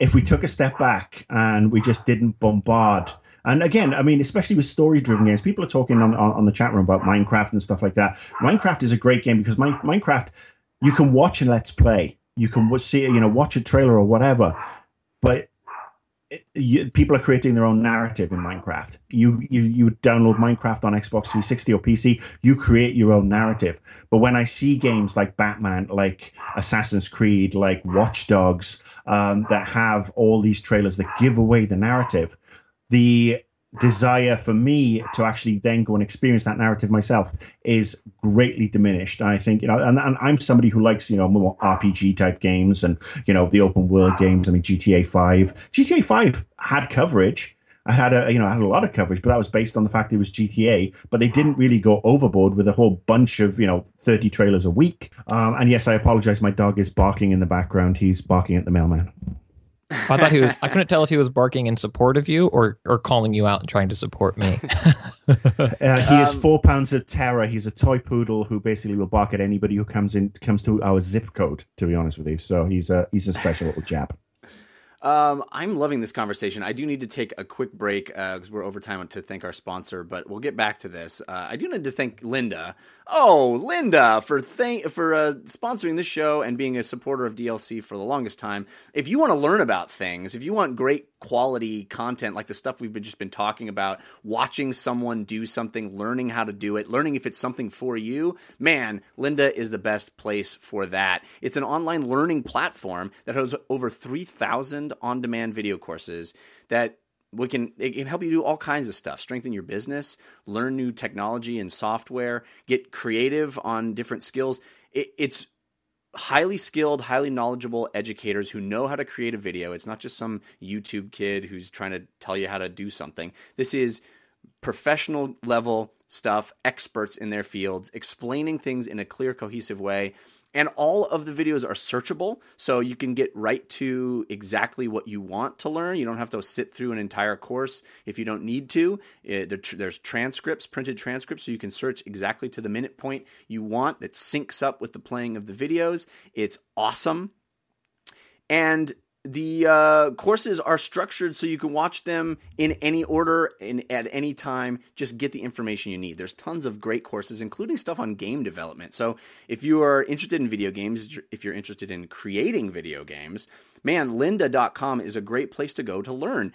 if we took a step back and we just didn't bombard and again, I mean, especially with story-driven games, people are talking on, on, on the chat room about Minecraft and stuff like that. Minecraft is a great game because my, Minecraft, you can watch and let's play. You can see, you know, watch a trailer or whatever, but you, people are creating their own narrative in Minecraft. You, you you download Minecraft on Xbox 360 or PC. You create your own narrative. But when I see games like Batman, like Assassin's Creed, like Watch Dogs, um, that have all these trailers that give away the narrative, the desire for me to actually then go and experience that narrative myself is greatly diminished. And I think, you know, and, and I'm somebody who likes, you know, more RPG type games and, you know, the open world games. I mean, GTA 5. GTA 5 had coverage. I had a, you know, I had a lot of coverage, but that was based on the fact it was GTA. But they didn't really go overboard with a whole bunch of, you know, 30 trailers a week. Um, and yes, I apologize. My dog is barking in the background. He's barking at the mailman. I thought he was. I couldn't tell if he was barking in support of you or or calling you out and trying to support me. uh, he um, is four pounds of terror. He's a toy poodle who basically will bark at anybody who comes in comes to our zip code. To be honest with you, so he's a he's a special little chap. Um, I'm loving this conversation. I do need to take a quick break because uh, we're over time to thank our sponsor, but we'll get back to this. Uh, I do need to thank Lynda. Oh, Lynda for thank for uh, sponsoring this show and being a supporter of DLC for the longest time. If you want to learn about things, if you want great quality content like the stuff we've been, just been talking about, watching someone do something, learning how to do it, learning if it's something for you, man, Lynda is the best place for that. It's an online learning platform that has over 3,000 on demand video courses that we can it can help you do all kinds of stuff strengthen your business learn new technology and software get creative on different skills it, it's highly skilled, highly knowledgeable educators who know how to create a video. It's not just some YouTube kid who's trying to tell you how to do something. This is professional level stuff, experts in their fields, explaining things in a clear, cohesive way and all of the videos are searchable, so you can get right to exactly what you want to learn. You don't have to sit through an entire course if you don't need to. Eh, it, there's transcripts, printed transcripts, so you can search exactly to the minute point you want that syncs up with the playing of the videos. It's awesome. And the uh, courses are structured so you can watch them in any order and at any time. Just get the information you need. There's tons of great courses including stuff on game development. So if you are interested in video games if you're interested in creating video games man lynda.com is a great place to go to learn.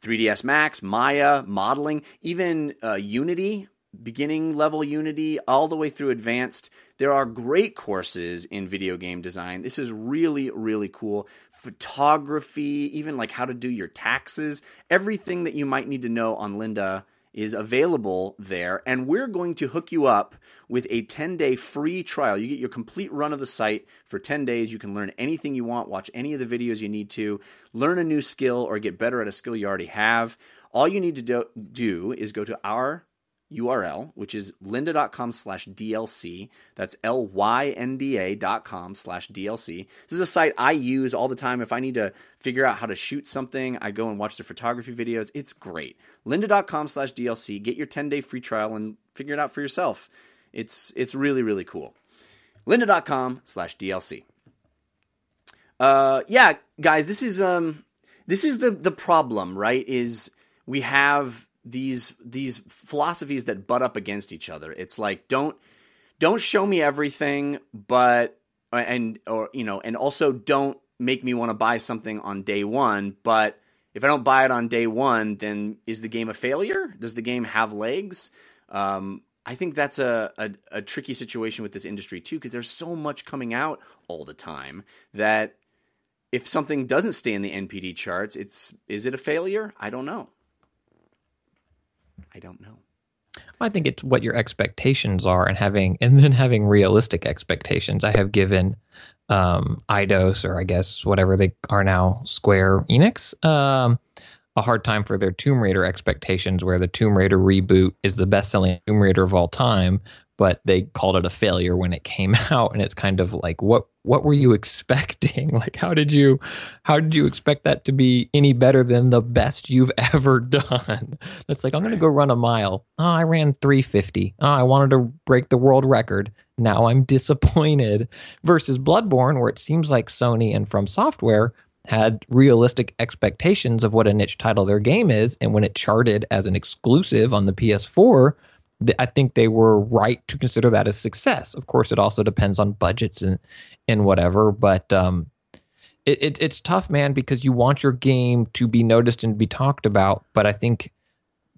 3ds max maya modeling even uh, unity beginning level Unity all the way through advanced. There are great courses in video game design. This is really, really cool. Photography, even like how to do your taxes, everything that you might need to know on Lynda is available there. And we're going to hook you up with a 10 day free trial. You get your complete run of the site for 10 days. You can learn anything you want, watch any of the videos you need to, learn a new skill, or get better at a skill you already have. All you need to do, do is go to our URL, which is lynda.com slash DLC. That's L-Y-N-D-A dot com slash DLC. This is a site I use all the time. If I need to figure out how to shoot something, I go and watch the photography videos. It's great. lynda.com slash DLC. Get your 10-day free trial and figure it out for yourself. It's, it's really, really cool. lynda.com slash DLC. Uh, yeah, guys, this is, um, this is the, the problem, right? Is we have these these philosophies that butt up against each other. It's like don't don't show me everything, but and or you know, and also don't make me want to buy something on day one. But if I don't buy it on day one, then is the game a failure? Does the game have legs? Um, I think that's a, a, a tricky situation with this industry too, because there's so much coming out all the time that if something doesn't stay in the NPD charts, it's is it a failure? I don't know. I don't know. I think it's what your expectations are, and having and then having realistic expectations. I have given um, Eidos, or I guess whatever they are now, Square Enix, um, a hard time for their Tomb Raider expectations, where the Tomb Raider reboot is the best-selling Tomb Raider of all time, but they called it a failure when it came out and it's kind of like what what were you expecting? Like how did you how did you expect that to be any better than the best you've ever done? That's like i'm going to go run a mile. Oh i ran 350 oh ah, i wanted to break the world record. Now i'm disappointed. Versus bloodborne where it seems like sony and from software had realistic expectations of what a niche title their game is and when it charted as an exclusive on the ps4 I think they were right to consider that a success. Of course, it also depends on budgets and and whatever, but um, it, it, it's tough, man, because you want your game to be noticed and be talked about. But I think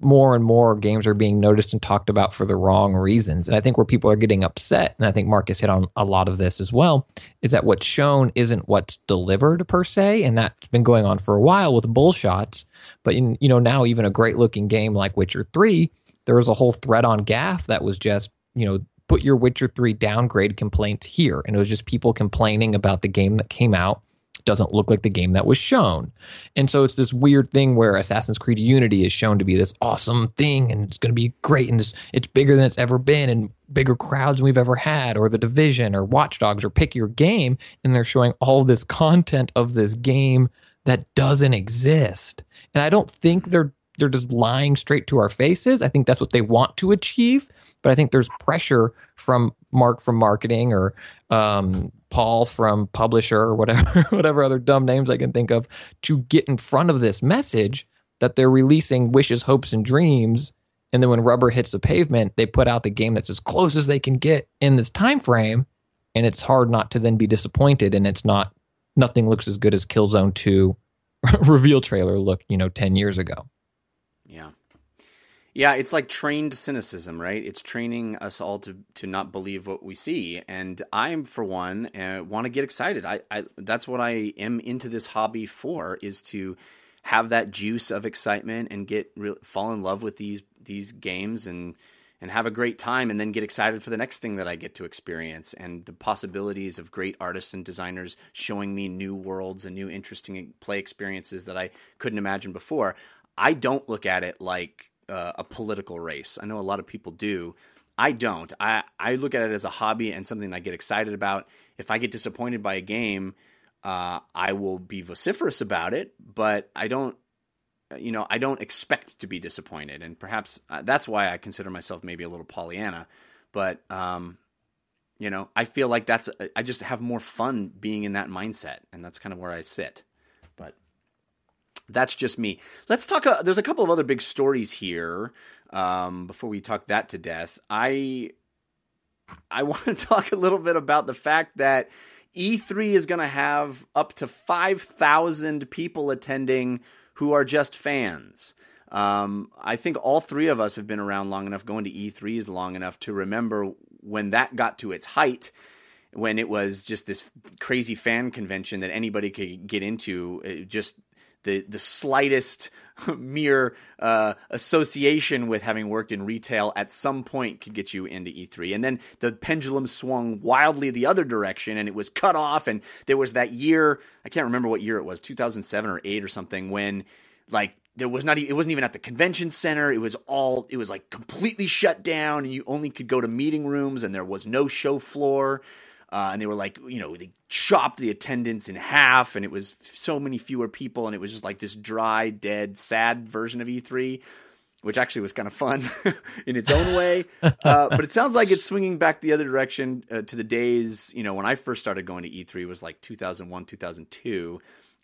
more and more games are being noticed and talked about for the wrong reasons. And I think where people are getting upset, and I think Marcus hit on a lot of this as well, is that what's shown isn't what's delivered per se. And that's been going on for a while with bullshots. But in, you know, now even a great looking game like Witcher 3, there was a whole thread on GAF that was just, you know, put your Witcher 3 downgrade complaints here. And it was just people complaining about the game that came out doesn't look like the game that was shown. And so it's this weird thing where Assassin's Creed Unity is shown to be this awesome thing and it's going to be great and it's, it's bigger than it's ever been and bigger crowds than we've ever had, or The Division or Watch Dogs, or pick your game. And they're showing all this content of this game that doesn't exist. And I don't think they're they're just lying straight to our faces. I think that's what they want to achieve, but I think there's pressure from Mark from marketing or um, Paul from publisher or whatever whatever other dumb names I can think of to get in front of this message that they're releasing wishes, hopes, and dreams. And then when rubber hits the pavement, they put out the game that's as close as they can get in this time frame. And it's hard not to then be disappointed. And it's not nothing looks as good as Killzone 2 reveal trailer looked, you know, 10 years ago. Yeah. Yeah, it's like trained cynicism, right? It's training us all to to not believe what we see. And I, for one, uh, want to get excited. I, I that's what I am into this hobby for is to have that juice of excitement and get re- fall in love with these these games and and have a great time and then get excited for the next thing that I get to experience and the possibilities of great artists and designers showing me new worlds and new interesting play experiences that I couldn't imagine before. I don't look at it like uh, a political race. I know a lot of people do. I don't. I, I look at it as a hobby and something I get excited about. If I get disappointed by a game, uh, I will be vociferous about it, but I don't, you know, I don't expect to be disappointed. And perhaps uh, that's why I consider myself maybe a little Pollyanna. But, um, you know, I feel like that's, I just have more fun being in that mindset. And that's kind of where I sit. That's just me. Let's talk. Uh, there's a couple of other big stories here. Um, before we talk that to death, I I want to talk a little bit about the fact that E3 is going to have up to 5,000 people attending who are just fans. Um, I think all three of us have been around long enough, going to E3s long enough to remember when that got to its height, when it was just this crazy fan convention that anybody could get into. Just the the slightest mere uh, association with having worked in retail at some point could get you into E3. And then the pendulum swung wildly the other direction and it was cut off. And there was that year, I can't remember what year it was, 2007 or 8 or something, when like there was not it wasn't even at the convention center it was all it was like completely shut down and you only could go to meeting rooms and there was no show floor uh, and they were like, you know, they chopped the attendance in half, and it was so many fewer people, and it was just like this dry, dead, sad version of E3, which actually was kind of fun in its own way. Uh, but it sounds like it's swinging back the other direction uh, to the days, you know, when I first started going to E3 was like 2001, 2002,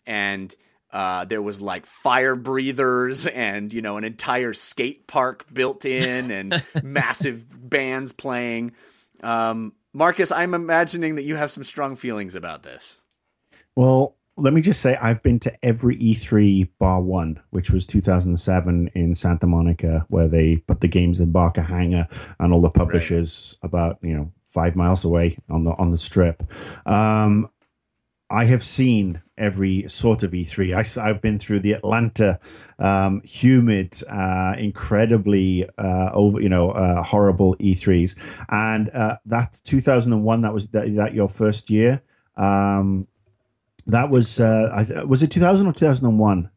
and uh, there was like fire breathers and you know an entire skate park built in and massive bands playing. Um, Marcus, I'm imagining that you have some strong feelings about this. Well, let me just say I've been to every E3 bar one, which was 2007 in Santa Monica, where they put the games in Barker Hangar and all the publishers right. about you know five miles away on the on the strip. Um, I have seen every sort of E3. I, have been through the Atlanta um, humid, uh, incredibly uh, over, you know, uh, horrible E3s, and uh, that 2001. That was that, that your first year. Um, that was uh, was it 2000 or 2001?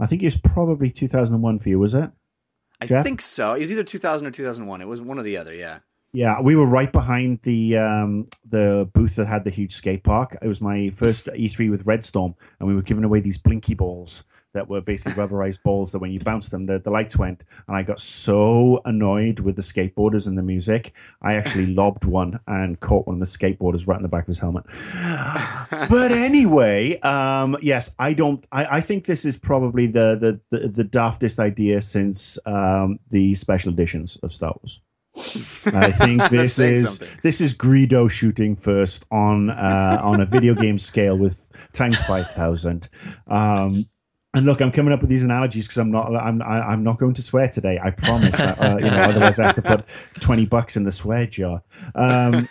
I think it was probably 2001 for you. Was it? I think so. It was either 2000 or 2001. It was one or the other. Yeah. Yeah, we were right behind the um, the booth that had the huge skate park. It was my first E3 with Red Storm, and we were giving away these blinky balls that were basically rubberized balls that when you bounced them, the, the lights went. And I got so annoyed with the skateboarders and the music, I actually lobbed one and caught one of the skateboarders right in the back of his helmet. but anyway, um, yes, I don't. I, I, think this is probably the the the, the daftest idea since um, the special editions of Star Wars. I think this is something. this is Greedo shooting first on uh, on a video game scale with times five thousand. Um, and look, I'm coming up with these analogies because I'm not I'm I'm not going to swear today. I promise. That, uh, you know, otherwise I have to put twenty bucks in the swear jar. Um,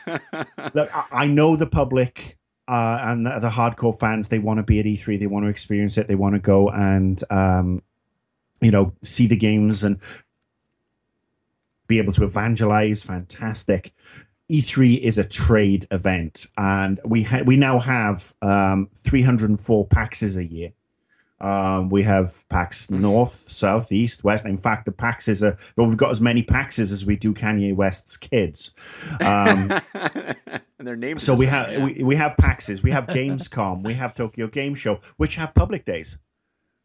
look, I know the public uh, and the, the, hardcore fans. They want to be at E3. They want to experience it. They want to go and um, you know see the games and be able to evangelize. Fantastic. E3 is a trade event, and we ha- we now have um, 304 PAXs a year. Um, we have PAX North, South, East, West. In fact, the PAXs are well, we've got as many PAXs as we do Kanye West's kids. Um, and their names. So we have yeah. we, we have PAXs, we have Gamescom, we have Tokyo Game Show, which have public days.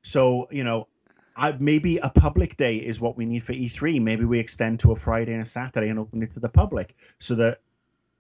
So you know, I, maybe a public day is what we need for E3. Maybe we extend to a Friday and a Saturday and open it to the public, so that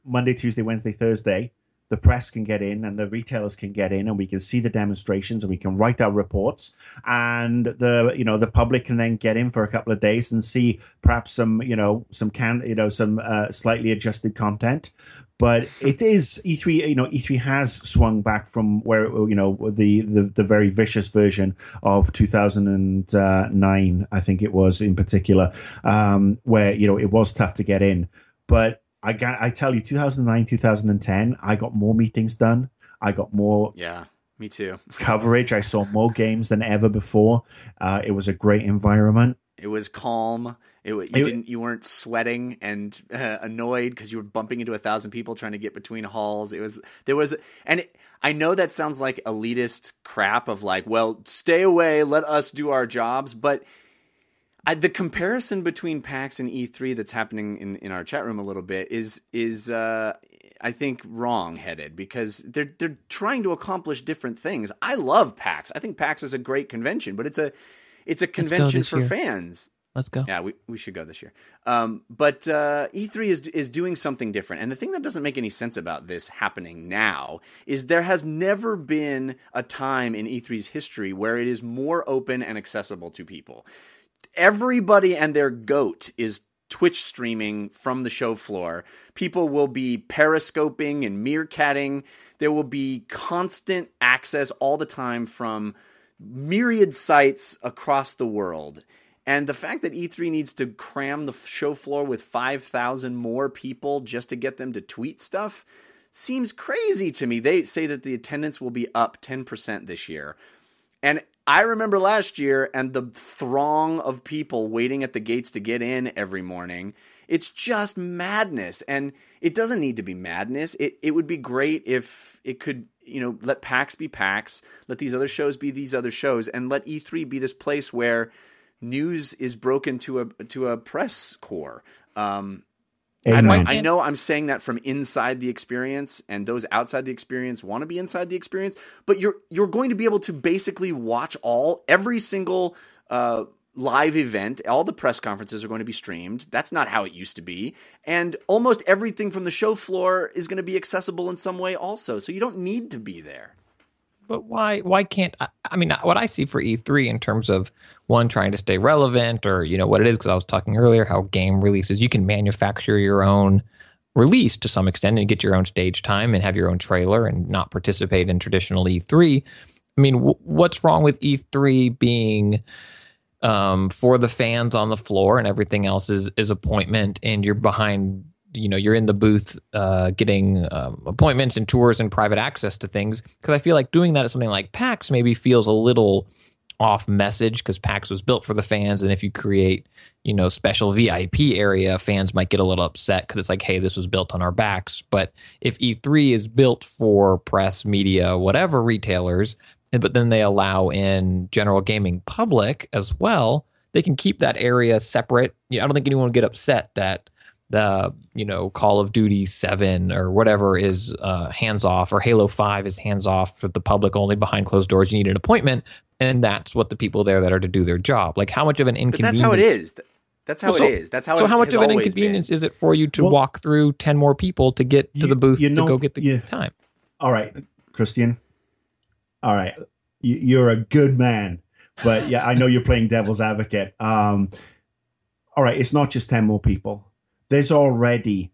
Monday, Tuesday, Wednesday, Thursday the press can get in and the retailers can get in and we can see the demonstrations and we can write our reports and the you know the public can then get in for a couple of days and see perhaps some you know some can you know some uh, slightly adjusted content but it is E3. You know, E3 has swung back from where you know the the, the very vicious version of 2009. I think it was in particular, um, where you know it was tough to get in. But I got, I tell you, 2009, 2010, I got more meetings done. I got more. Yeah, me too. coverage. I saw more games than ever before. Uh, it was a great environment. It was calm. It, you it, didn't. You weren't sweating and uh, annoyed because you were bumping into a thousand people trying to get between halls. It was there was, and it, I know that sounds like elitist crap of like, well, stay away, let us do our jobs, but I, the comparison between PAX and E3 that's happening in, in our chat room a little bit is is uh, I think wrong headed because they're they're trying to accomplish different things. I love PAX. I think PAX is a great convention, but it's a it's a convention for year. fans. Let's go. Yeah, we, we should go this year. Um, but uh, E3 is is doing something different, and the thing that doesn't make any sense about this happening now is there has never been a time in E3's history where it is more open and accessible to people everybody and their goat is Twitch streaming from the show floor. People will be periscoping and meerkatting. There will be constant access all the time from myriad sites across the world. And the fact that E3 needs to cram the show floor with 5,000 more people just to get them to tweet stuff seems crazy to me. They say that the attendance will be up 10% this year. And I remember last year and the throng of people waiting at the gates to get in every morning. It's just madness. And it doesn't need to be madness. It it would be great if it could, you know, let PAX be PAX, let these other shows be these other shows, and let E3 be this place where news is broken to a to a press corps. Um, I, I, know I'm saying that from inside the experience, and those outside the experience want to be inside the experience. But you're you're going to be able to basically watch all every single uh, live event. All the press conferences are going to be streamed. That's not how it used to be, and almost everything from the show floor is going to be accessible in some way also. So you don't need to be there. But why? Why can't I, I mean what I see for E3 in terms of one trying to stay relevant or you know what it is because I was talking earlier how game releases you can manufacture your own release to some extent and get your own stage time and have your own trailer and not participate in traditional E3. I mean, w- what's wrong with E3 being um, for the fans on the floor and everything else is is appointment and you're behind you know you're in the booth uh, getting um, appointments and tours and private access to things because I feel like doing that at something like PAX maybe feels a little off message because PAX was built for the fans, and if you create you know special VIP area, fans might get a little upset because it's like, hey, this was built on our backs. But if E3 is built for press, media, whatever retailers, but then they allow in general gaming public as well, they can keep that area separate. I don't think anyone would get upset that the you know Call of Duty Seven or whatever is uh, hands off, or Halo Five is hands off for the public only behind closed doors. You need an appointment, and that's what the people there that are to do their job. Like how much of an inconvenience? But that's how it is. That's how well, so, it is. That's how. So how much of an inconvenience been. is it for you to well, walk through ten more people to get to you, the booth you know, to go get the yeah. time? All right, Christian. All right, you're a good man, but yeah, I know you're playing devil's advocate. Um, all right, it's not just ten more people there's already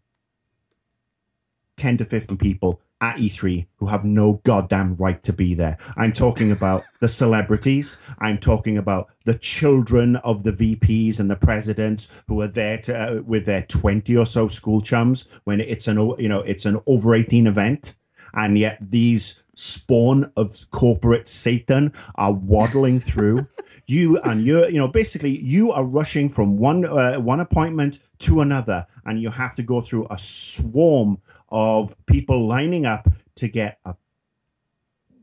10 to 15 people at E3 who have no goddamn right to be there. I'm talking about the celebrities. I'm talking about the children of the VPs and the presidents who are there to, uh, with their 20 or so school chums when it's an you know it's an over 18 event, and yet these spawn of corporate Satan are waddling through. You and you you know basically you are rushing from one uh, one appointment to another and you have to go through a swarm of people lining up to get a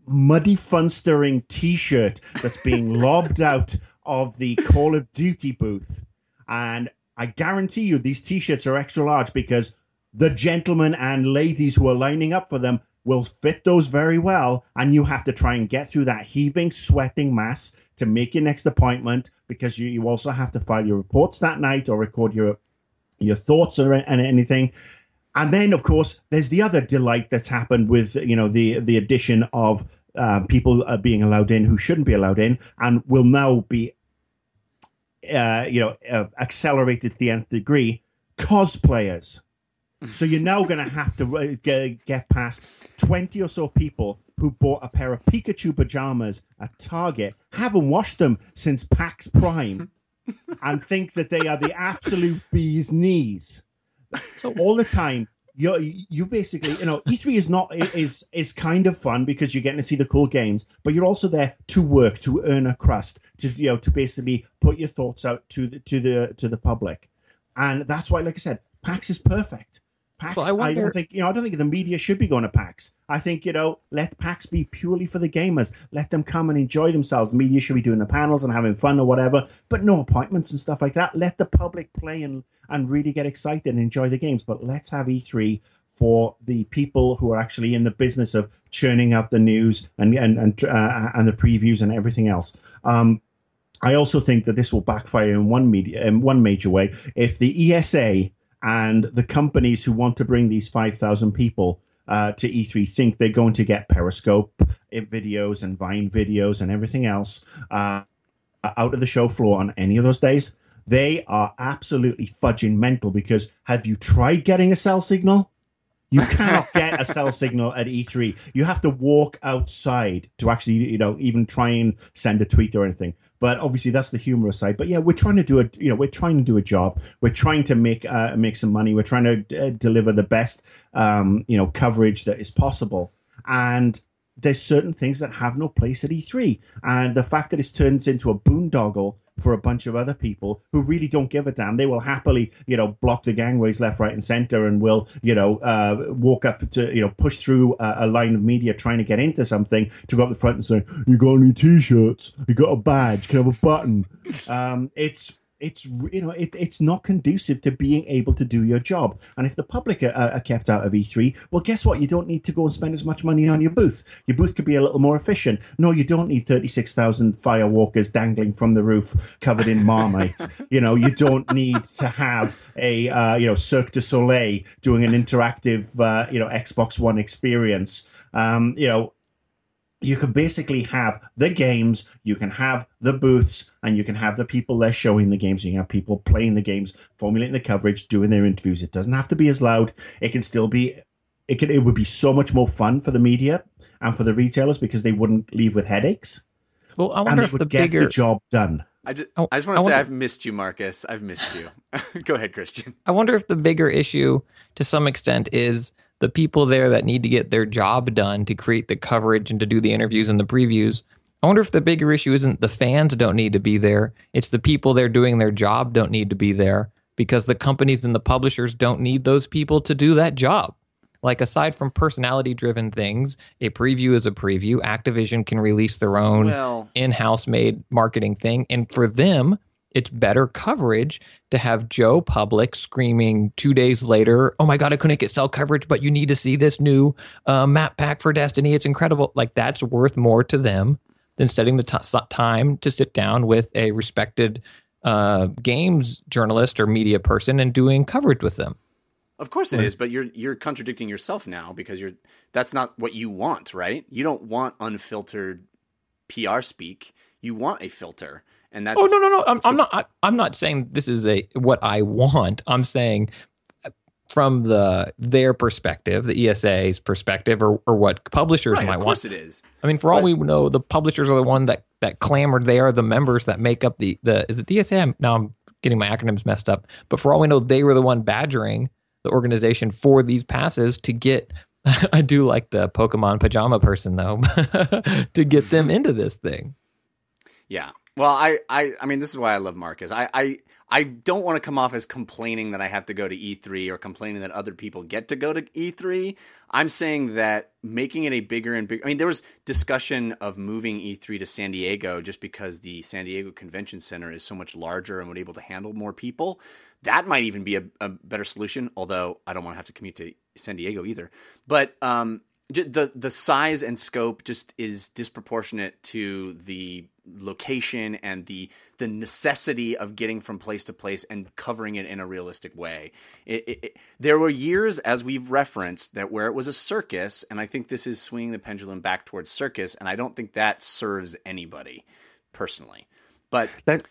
muddy fun stirring t-shirt that's being lobbed out of the call of duty booth. And i guarantee you these t-shirts are extra large because the gentlemen and ladies who are lining up for them will fit those very well and you have to try and get through that heaving sweating mass to make your next appointment because you, you also have to file your reports that night or record your your thoughts or anything and then, of course, there's the other delight that's happened with you know the the addition of uh, people uh, being allowed in who shouldn't be allowed in, and will now be uh, you know uh, accelerated to the nth degree. Cosplayers. So you're now going to have to uh, get, get past 20 or so people who bought a pair of Pikachu pajamas at Target, haven't washed them since PAX Prime, and think that they are the absolute bee's knees. So all the time, you you basically you know E3 is not is is kind of fun because you're getting to see the cool games, but you're also there to work to earn a crust to you know to basically put your thoughts out to the to the to the public, and that's why, like I said, PAX is perfect. PAX, well, I, wonder... I, don't think you know. I don't think the media should be going to PAX. I think you know, let PAX be purely for the gamers. Let them come and enjoy themselves. The media should be doing the panels and having fun or whatever, but no appointments and stuff like that. Let the public play and and really get excited and enjoy the games. But let's have E3 for the people who are actually in the business of churning out the news and and and, uh, and the previews and everything else. Um, I also think that this will backfire in one media in one major way if the ESA and the companies who want to bring these 5,000 people uh, to E3 think they're going to get Periscope videos and Vine videos and everything else uh, out of the show floor on any of those days. They are absolutely fudging mental because have you tried getting a cell signal? You cannot get a cell signal at E3. You have to walk outside to actually, you know, even try and send a tweet or anything. But obviously, that's the humorous side. But yeah, we're trying to do a you know we're trying to do a job. We're trying to make uh, make some money. We're trying to uh, deliver the best um, you know coverage that is possible. And there's certain things that have no place at E3. And the fact that it's turns into a boondoggle for a bunch of other people who really don't give a damn. They will happily, you know, block the gangways left, right, and center, and will, you know, uh, walk up to, you know, push through a, a, line of media trying to get into something to go up the front and say, "You got any t-shirts? You got a badge? Can I have a button?" Um, it's it's you know it, it's not conducive to being able to do your job. And if the public are, are, kept out of e3 well guess what? You don't need to go and spend as much money on your booth. Your booth could be a little more efficient. No you don't need 36,000 firewalkers dangling from the roof covered in marmite. You know you don't need to have a uh, you know Cirque du Soleil doing an interactive uh, you know Xbox One experience. Um, you know you can basically have the games, you can have the booths, and you can have the people there showing the games. You can have people playing the games, formulating the coverage, doing their interviews. It doesn't have to be as loud. It can still be. It can. It would be so much more fun for the media and for the retailers because they wouldn't leave with headaches. Well, I wonder if the get bigger the job done. I just, oh, I just want to say wonder... I've missed you, Marcus. I've missed you. Go ahead, Christian. I wonder if the bigger issue, to some extent, is the people there that need to get their job done to create the coverage and to do the interviews and the previews. I wonder if the bigger issue isn't the fans don't need to be there. It's the people there doing their job don't need to be there because the companies and the publishers don't need those people to do that job. Like aside from personality driven things, a preview is a preview. Activision can release their own well, in-house made marketing thing and for them it's better coverage to have Joe Public screaming two days later, "Oh my god, I couldn't get cell coverage, but you need to see this new uh, map pack for Destiny. It's incredible." Like that's worth more to them than setting the t- time to sit down with a respected uh, games journalist or media person and doing coverage with them. Of course it right. is, but you're you're contradicting yourself now because you're that's not what you want, right? You don't want unfiltered PR speak. You want a filter and that's oh no no no I'm, so, I'm not I, am not saying this is a what I want. I'm saying uh, from the their perspective, the ESA's perspective, or, or what publishers right, might of want. it is. I mean, for all we know, the publishers are the one that that clamored. They are the members that make up the the is it the ESA? now I'm getting my acronyms messed up. But for all we know, they were the one badgering the organization for these passes to get. I do like the Pokemon pajama person though, to get them into this thing. Yeah. Well, I, I, I mean, this is why I love Marcus. I, I, I don't want to come off as complaining that I have to go to E3 or complaining that other people get to go to E3. I'm saying that making it a bigger and bigger. I mean, there was discussion of moving E3 to San Diego just because the San Diego Convention Center is so much larger and would able to handle more people. That might even be a, a better solution. Although I don't want to have to commute to San Diego either. But um, the the size and scope just is disproportionate to the location and the the necessity of getting from place to place and covering it in a realistic way. It, it, it, there were years, as we've referenced, that where it was a circus, and I think this is swinging the pendulum back towards circus, and I don't think that serves anybody personally. But Let,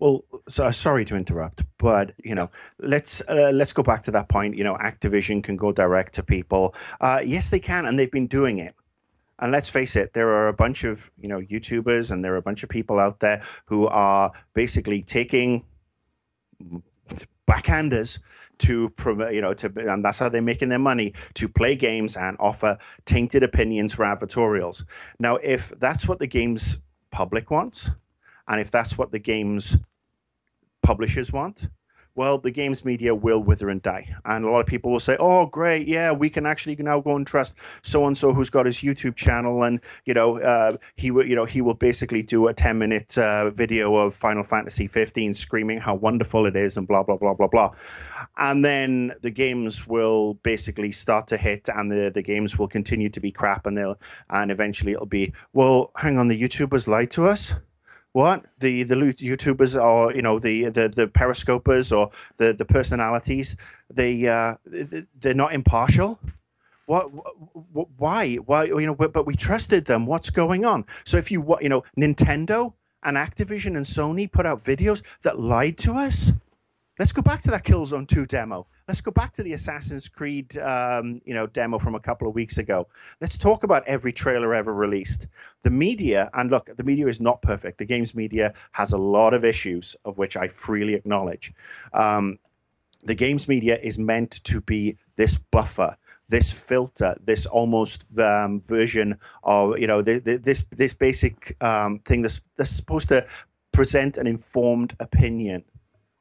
well, so sorry to interrupt, but you know, let's uh, let's go back to that point. You know, Activision can go direct to people. Uh, yes, they can, and they've been doing it. And let's face it, there are a bunch of you know YouTubers and there are a bunch of people out there who are basically taking backhanders to promote, you know, to and that's how they're making their money to play games and offer tainted opinions for advertorials. Now, if that's what the game's public wants, and if that's what the game's publishers want, well, the games media will wither and die. And a lot of people will say, "Oh, great, yeah, we can actually now go and trust so and so who's got his YouTube channel, and you know, uh, he will, you know, he will basically do a ten minute uh, video of Final Fantasy 15 screaming how wonderful it is, and blah blah blah blah blah." And then the games will basically start to hit, and the the games will continue to be crap, and they'll, and eventually it'll be, well, hang on, the YouTubers lied to us what? The the YouTubers or you know the the the periscopers or the the personalities they uh, they're not impartial. What, why? Why you know but we trusted them. What's going on? So if you you know nintendo and activision and sony put out videos that lied to us let's go back to that killzone 2 demo let's go back to the Assassin's Creed, um, you know, demo from a couple of weeks ago. Let's talk about every trailer ever released. The media, and look, the media is not perfect. The games media has a lot of issues, of which I freely acknowledge. Um, the games media is meant to be this buffer this filter, this almost um, version of you know this this basic um, thing that's, that's supposed to present an informed opinion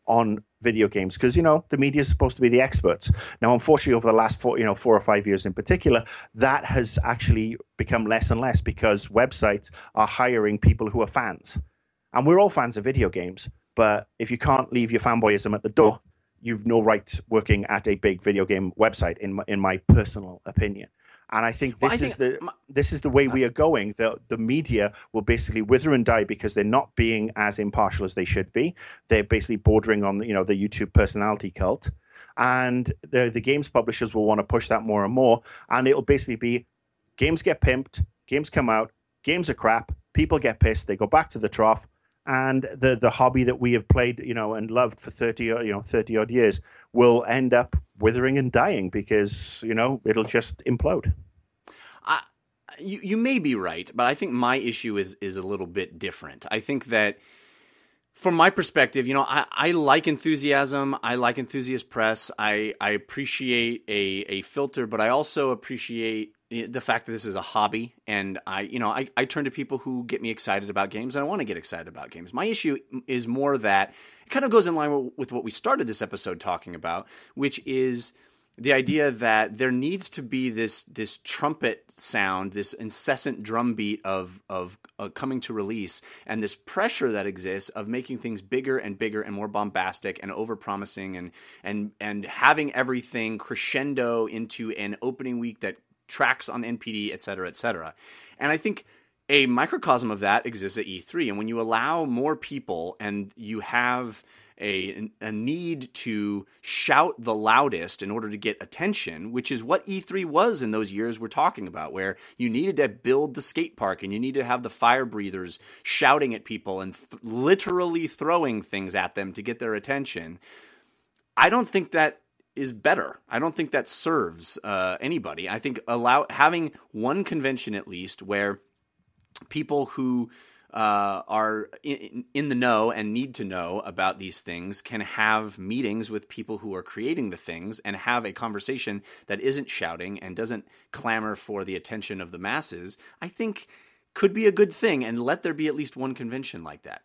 on video games because you know the media is supposed to be the experts. Now, unfortunately, over the last four, you know, four or five years in particular, that has actually become less and less because websites are hiring people who are fans, and we're all fans of video games. But if you can't leave your fanboyism at the door, you've no right working at a big video game website, in my, in my personal opinion. And I think this well, I is think, the this is the way we are going. The the media will basically wither and die because they're not being as impartial as they should be. They're basically bordering on you know the YouTube personality cult, and the the games publishers will want to push that more and more. And it'll basically be games get pimped, games come out, games are crap, people get pissed, they go back to the trough, and the the hobby that we have played you know and loved for 30 uh, you know 30 odd years will end up withering and dying because you know it'll just implode. You you may be right, but I think my issue is is a little bit different. I think that from my perspective, you know, I, I like enthusiasm. I like enthusiast press. I, I appreciate a, a filter, but I also appreciate the fact that this is a hobby and I, you know, I, I turn to people who get me excited about games and I want to get excited about games. My issue is more that it kind of goes in line with what we started this episode talking about, which is the idea that there needs to be this this trumpet sound, this incessant drumbeat of of uh, coming to release, and this pressure that exists of making things bigger and bigger and more bombastic and overpromising and and and having everything crescendo into an opening week that tracks on NPD, et cetera, et cetera. And I think a microcosm of that exists at E3. And when you allow more people and you have a, a need to shout the loudest in order to get attention, which is what E3 was in those years we're talking about, where you needed to build the skate park and you need to have the fire breathers shouting at people and th- literally throwing things at them to get their attention. I don't think that is better. I don't think that serves uh, anybody. I think allow having one convention at least where people who uh, are in, in, the know and need to know about these things can have meetings with people who are creating the things and have a conversation that isn't shouting and doesn't clamor for the attention of the masses, I think could be a good thing. And let there be at least one convention like that.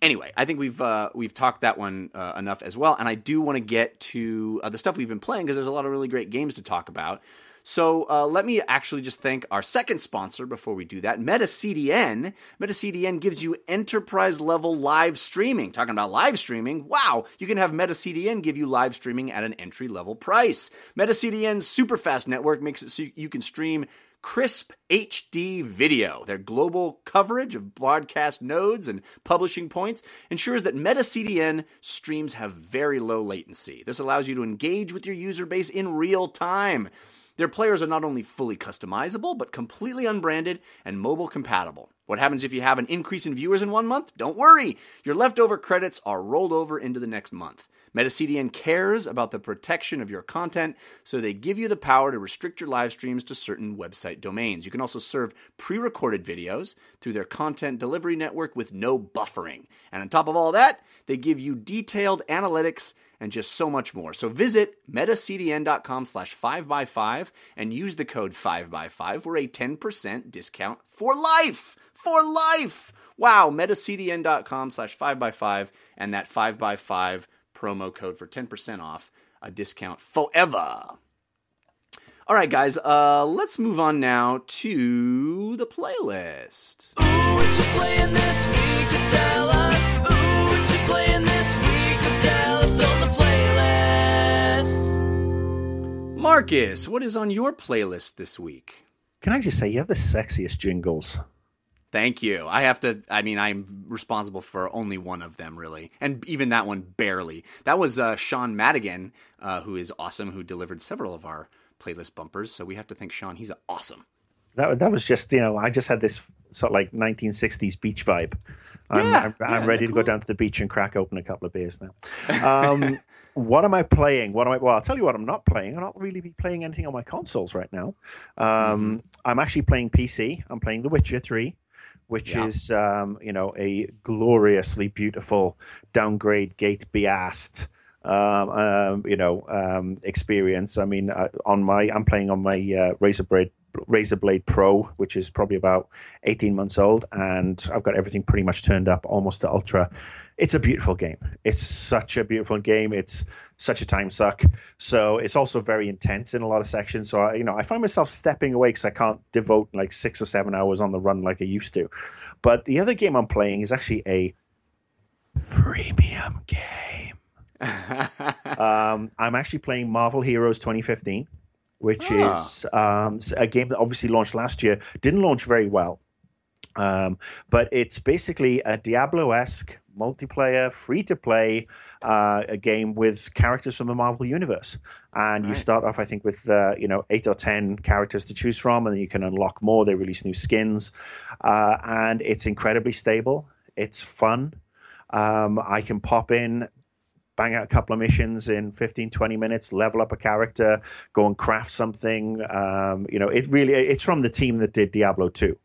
Anyway, I think we've uh, we've talked that one uh, enough as well, and I do want to get to uh, the stuff we've been playing because there's a lot of really great games to talk about. So uh, let me actually just thank our second sponsor before we do that, MetaCDN. MetaCDN gives you enterprise level live streaming. Talking about live streaming, wow, you can have MetaCDN give you live streaming at an entry level price. MetaCDN's super fast network makes it so you can stream crisp HD video. Their global coverage of broadcast nodes and publishing points ensures that MetaCDN streams have very low latency. This allows you to engage with your user base in real time. Their players are not only fully customizable, but completely unbranded and mobile compatible. What happens if you have an increase in viewers in one month? Don't worry! Your leftover credits are rolled over into the next month. MetaCDN cares about the protection of your content, so they give you the power to restrict your live streams to certain website domains. You can also serve pre recorded videos through their content delivery network with no buffering. And on top of all that, they give you detailed analytics and just so much more. So visit metacdn.com slash 5by5 and use the code 5by5 for a 10% discount for life. For life! Wow, metacdn.com slash 5by5 and that 5by5 promo code for 10% off a discount forever. All right, guys, uh, let's move on now to the playlist. Ooh, what you playing this week? Tell us. Ooh, what you playing this week? Tell us on the playlist. Marcus, what is on your playlist this week? Can I just say you have the sexiest jingles? Thank you. I have to. I mean, I'm responsible for only one of them, really, and even that one barely. That was uh, Sean Madigan, uh, who is awesome, who delivered several of our playlist bumpers. So we have to thank Sean. He's awesome. That that was just you know I just had this sort of like 1960s beach vibe. I'm, yeah, I'm, I'm yeah, ready to cool. go down to the beach and crack open a couple of beers now. Um, what am I playing? What am I? Well, I'll tell you what I'm not playing. I'm not really be playing anything on my consoles right now. Um, mm-hmm. I'm actually playing PC. I'm playing The Witcher Three which yeah. is um, you know a gloriously beautiful downgrade gate beast um, um, you know um, experience. I mean, uh, on my I'm playing on my uh, Blade Razer Blade Pro, which is probably about 18 months old, and I've got everything pretty much turned up almost to ultra. It's a beautiful game. It's such a beautiful game. It's such a time suck. So it's also very intense in a lot of sections. So I, you know, I find myself stepping away because I can't devote like six or seven hours on the run like I used to. But the other game I'm playing is actually a freemium game. um, I'm actually playing Marvel Heroes 2015 which ah. is um, a game that obviously launched last year. Didn't launch very well, um, but it's basically a Diablo esque multiplayer, free to play, uh, a game with characters from the Marvel universe. And right. you start off, I think, with uh, you know eight or ten characters to choose from, and then you can unlock more. They release new skins, uh, and it's incredibly stable. It's fun. Um, I can pop in bang out a couple of missions in 15 20 minutes level up a character go and craft something um, you know it really it's from the team that did diablo 2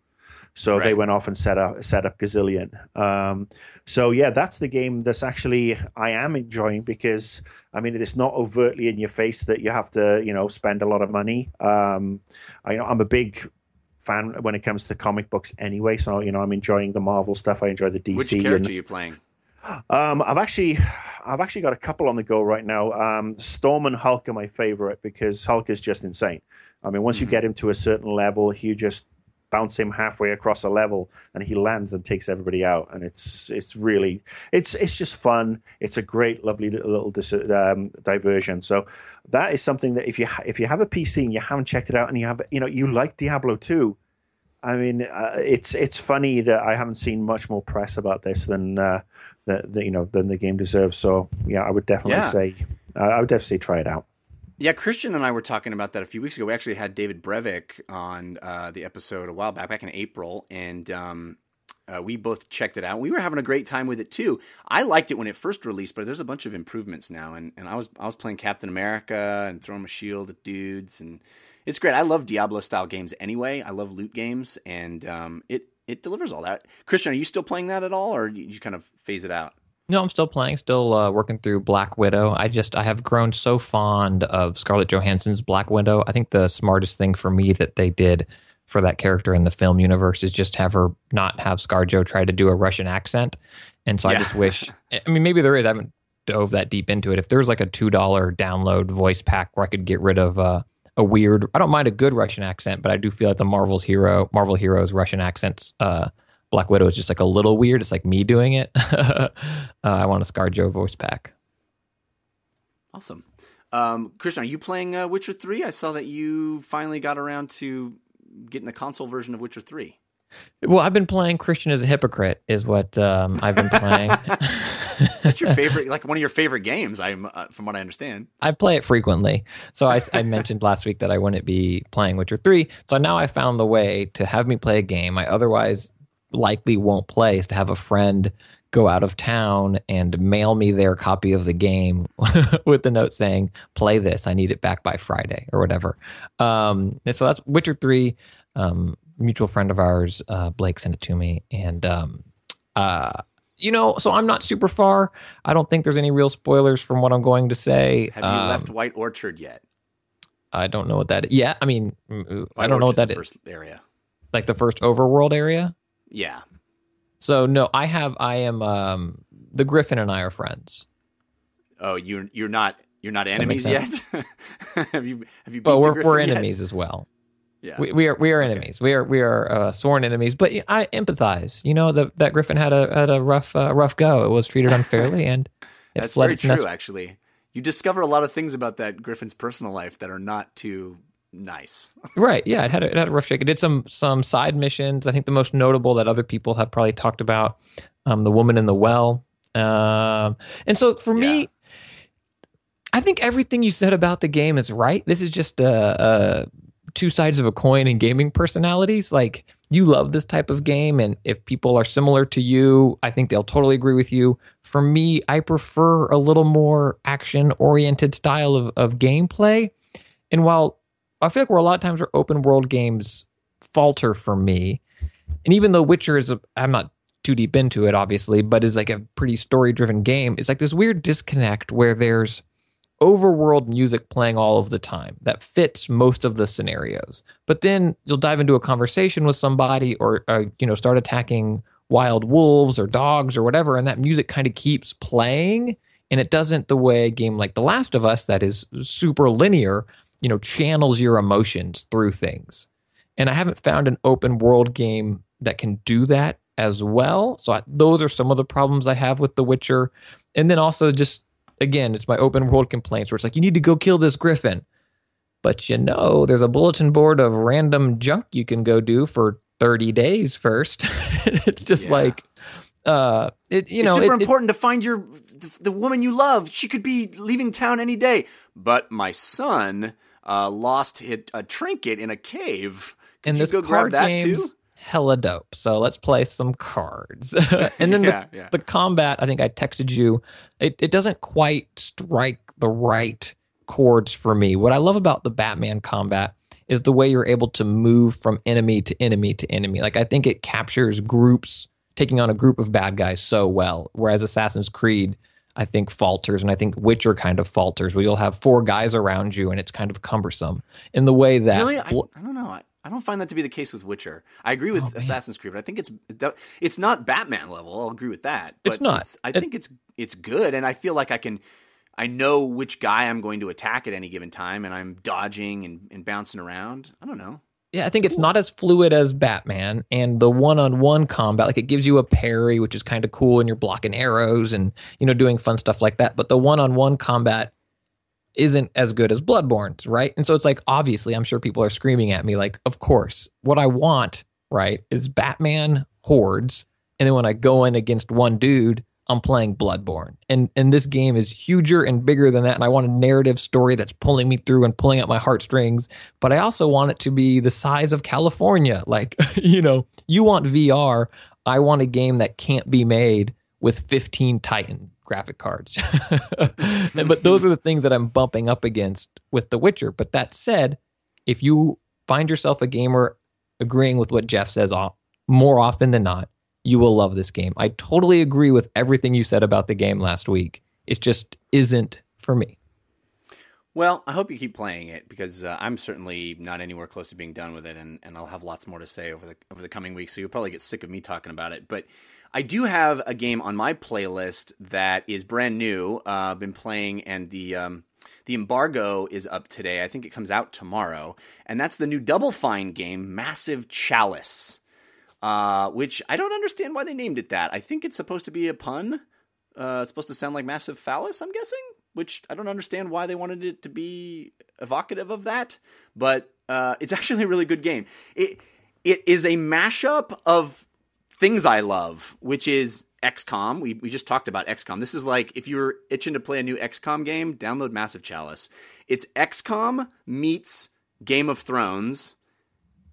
so right. they went off and set up set up gazillion. Um, so yeah that's the game that's actually i am enjoying because i mean it's not overtly in your face that you have to you know spend a lot of money. Um, I, i'm a big fan when it comes to comic books anyway. So you know i'm enjoying the marvel stuff. I enjoy the dc which character and, are you playing um, I've actually, I've actually got a couple on the go right now. Um, Storm and Hulk are my favorite because Hulk is just insane. I mean, once mm-hmm. you get him to a certain level, you just bounce him halfway across a level, and he lands and takes everybody out. And it's it's really it's it's just fun. It's a great, lovely little, little dis- um, diversion. So that is something that if you ha- if you have a PC and you haven't checked it out, and you have you know you like Diablo two. I mean, uh, it's it's funny that I haven't seen much more press about this than uh, the, the, you know than the game deserves. So yeah, I would definitely yeah. say I would definitely say try it out. Yeah, Christian and I were talking about that a few weeks ago. We actually had David Brevik on uh, the episode a while back, back in April, and um, Uh, we both checked it out. We were having a great time with it too. I liked it when it first released, but there's a bunch of improvements now. And, and I was I was playing Captain America and throwing my shield at dudes, and it's great. I love Diablo style games anyway. I love loot games, and um, it it delivers all that. Christian, are you still playing that at all, or you, you kind of phase it out? No, I'm still playing, still uh, working through Black Widow. I just I have grown so fond of Scarlett Johansson's Black Widow. I think the smartest thing for me that they did for that character in the film universe is just have her not have ScarJo try to do a Russian accent. And so yeah. I just wish. I mean, maybe there is. I haven't dove that deep into it. If there was like a two dollar download voice pack where I could get rid of uh, a weird, I don't mind a good Russian accent, but I do feel like the Marvel's hero, Marvel heroes Russian accents. Uh, Black Widow is just like a little weird. It's like me doing it. uh, I want a ScarJo voice pack. Awesome. Um, Christian, are you playing uh, Witcher 3? I saw that you finally got around to getting the console version of Witcher Three? Well, I've been playing Christian as a hypocrite, is what um, I've been playing. That's your favorite, like one of your favorite games. I'm, uh, from what I understand. I play it frequently. So I, I mentioned last week that I wouldn't be playing Witcher Three. So now I found the way to have me play a game I otherwise likely won't play. Is to have a friend go out of town and mail me their copy of the game with the note saying, play this. I need it back by Friday or whatever. Um, and so that's Witcher 3. Um, mutual friend of ours, uh, Blake, sent it to me. And, um, uh, you know, so I'm not super far. I don't think there's any real spoilers from what I'm going to say. Have you um, left White Orchard yet? I don't know what that is. Yeah, I mean, White I don't know what that is. First area. Like the first overworld area? Yeah. So no, I have. I am. Um, the Griffin and I are friends. Oh, you you're not you're not enemies yet. have you have you? But we're we're enemies as well. Yeah, we, we are we are enemies. Okay. We are we are uh, sworn enemies. But I empathize. You know, the, that Griffin had a had a rough uh, rough go. It was treated unfairly, and that's very true. Nest- actually, you discover a lot of things about that Griffin's personal life that are not too nice. right. Yeah. It had a, it had a rough shake. It did some some side missions. I think the most notable that other people have probably talked about, um, the woman in the well. Um, and so for yeah. me, I think everything you said about the game is right. This is just a, a two sides of a coin in gaming personalities. Like you love this type of game, and if people are similar to you, I think they'll totally agree with you. For me, I prefer a little more action oriented style of, of gameplay. And while I feel like where a lot of times where open world games falter for me, and even though Witcher is, I'm not too deep into it, obviously, but is like a pretty story driven game. It's like this weird disconnect where there's overworld music playing all of the time that fits most of the scenarios. But then you'll dive into a conversation with somebody or, or you know start attacking wild wolves or dogs or whatever, and that music kind of keeps playing. And it doesn't the way a game like The Last of Us that is super linear you know channels your emotions through things and i haven't found an open world game that can do that as well so I, those are some of the problems i have with the witcher and then also just again it's my open world complaints where it's like you need to go kill this griffin but you know there's a bulletin board of random junk you can go do for 30 days first it's just yeah. like uh it you know it's super it, important it, to find your the, the woman you love she could be leaving town any day but my son uh, lost a, a trinket in a cave. Could and this go card grab that too? Hella dope. So let's play some cards. and then yeah, the, yeah. the, combat, I think I texted you, it, it doesn't quite strike the right chords for me. What I love about the Batman combat is the way you're able to move from enemy to enemy to enemy. Like I think it captures groups taking on a group of bad guys so well. Whereas Assassin's Creed, I think falters, and I think Witcher kind of falters, where you'll have four guys around you, and it's kind of cumbersome in the way that. Really, I, I don't know. I, I, don't find that to be the case with Witcher. I agree with oh, Assassin's Creed, but I think it's it's not Batman level. I'll agree with that. it's not. It's, I it, think it's it's good, and I feel like I can. I know which guy I'm going to attack at any given time, and I'm dodging and, and bouncing around. I don't know. Yeah, I think it's not as fluid as Batman and the one-on-one combat. Like it gives you a parry, which is kind of cool, and you're blocking arrows and you know doing fun stuff like that. But the one-on-one combat isn't as good as Bloodborne's, right? And so it's like obviously, I'm sure people are screaming at me, like, of course, what I want, right, is Batman hordes, and then when I go in against one dude, I'm playing Bloodborne. And and this game is huger and bigger than that. And I want a narrative story that's pulling me through and pulling at my heartstrings. But I also want it to be the size of California. Like, you know, you want VR. I want a game that can't be made with 15 Titan graphic cards. but those are the things that I'm bumping up against with The Witcher. But that said, if you find yourself a gamer agreeing with what Jeff says more often than not, you will love this game. I totally agree with everything you said about the game last week. It just isn't for me. Well, I hope you keep playing it because uh, I'm certainly not anywhere close to being done with it, and, and I'll have lots more to say over the over the coming weeks. So you'll probably get sick of me talking about it. But I do have a game on my playlist that is brand new. Uh, been playing, and the um, the embargo is up today. I think it comes out tomorrow, and that's the new Double Fine game, Massive Chalice, uh, which I don't understand why they named it that. I think it's supposed to be a pun. Uh, it's supposed to sound like massive phallus. I'm guessing which I don't understand why they wanted it to be evocative of that, but uh, it's actually a really good game. It it is a mashup of things I love, which is XCOM. We we just talked about XCOM. This is like if you're itching to play a new XCOM game, download Massive Chalice. It's XCOM meets Game of Thrones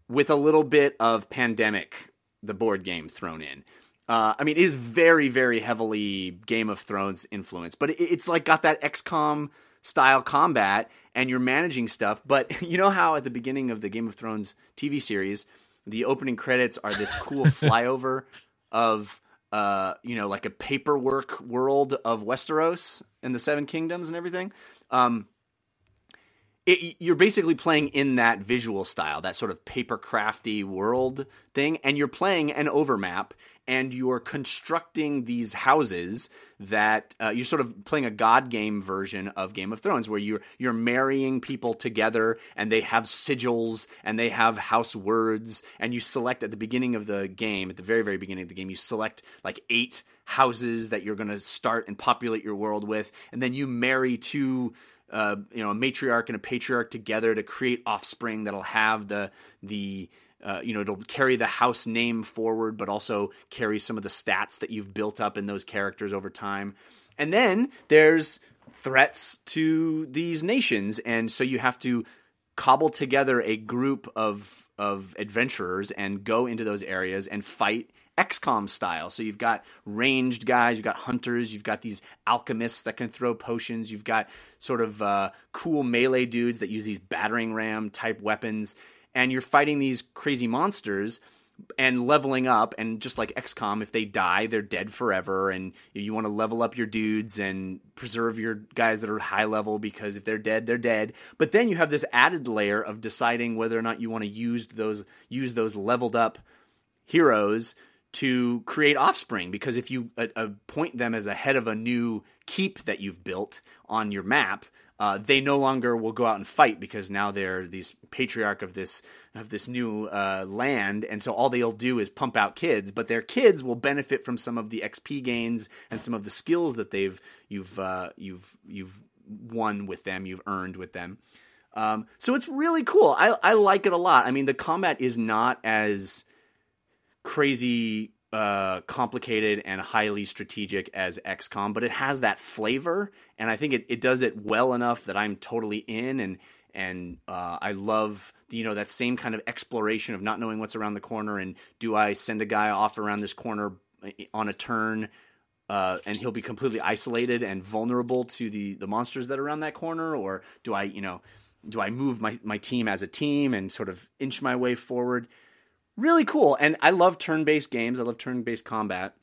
with a little bit of Pandemic, the board game, thrown in. Uh, I mean, it is very, very heavily Game of Thrones influence, but it, it's like got that XCOM style combat, and you're managing stuff. But you know how at the beginning of the Game of Thrones TV series, the opening credits are this cool flyover of, uh, you know, like a paperwork world of Westeros and the Seven Kingdoms and everything. Um, it, you're basically playing in that visual style, that sort of paper crafty world thing, and you're playing an overmap, and you're constructing these houses that uh, you're sort of playing a god game version of Game of Thrones, where you're you're marrying people together, and they have sigils and they have house words, and you select at the beginning of the game, at the very very beginning of the game, you select like eight houses that you're going to start and populate your world with, and then you marry two. Uh, you know, a matriarch and a patriarch together to create offspring that'll have the the uh, you know, it'll carry the house name forward, but also carry some of the stats that you've built up in those characters over time. And then there's threats to these nations, and so you have to cobble together a group of of adventurers and go into those areas and fight XCOM style. So you've got ranged guys, you've got hunters, you've got these alchemists that can throw potions, you've got sort of uh, cool melee dudes that use these battering ram type weapons and you're fighting these crazy monsters and leveling up and just like XCOM if they die they're dead forever and you want to level up your dudes and preserve your guys that are high level because if they're dead they're dead. But then you have this added layer of deciding whether or not you want to use those use those leveled up heroes to create offspring because if you uh, appoint them as the head of a new keep that you've built on your map uh, they no longer will go out and fight because now they're these patriarch of this of this new uh, land, and so all they'll do is pump out kids. But their kids will benefit from some of the XP gains and some of the skills that they've you've uh, you've you've won with them, you've earned with them. Um, so it's really cool. I I like it a lot. I mean, the combat is not as crazy uh, complicated and highly strategic as XCOM, but it has that flavor, and I think it, it does it well enough that I'm totally in, and and uh, I love you know that same kind of exploration of not knowing what's around the corner, and do I send a guy off around this corner eh, on a turn, uh, and he'll be completely isolated and vulnerable to the the monsters that are around that corner, or do I you know do I move my my team as a team and sort of inch my way forward? Really cool. And I love turn based games, I love turn based combat.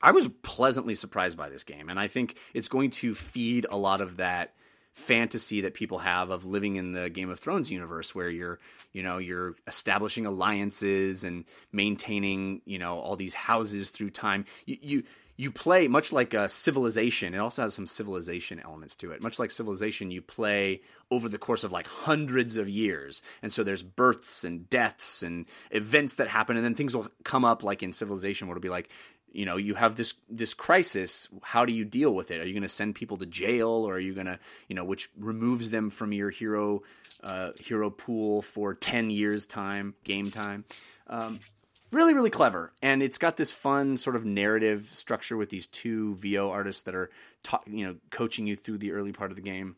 I was pleasantly surprised by this game, and I think it's going to feed a lot of that fantasy that people have of living in the Game of Thrones universe where you're, you know, you're establishing alliances and maintaining, you know, all these houses through time. You you you play much like civilization. It also has some civilization elements to it. Much like civilization, you play over the course of like hundreds of years. And so there's births and deaths and events that happen and then things will come up like in civilization where it'll be like, you know, you have this this crisis, how do you deal with it? Are you going to send people to jail or are you going to, you know, which removes them from your hero uh, hero pool for 10 years time, game time. Um, really really clever and it's got this fun sort of narrative structure with these two vo artists that are ta- you know coaching you through the early part of the game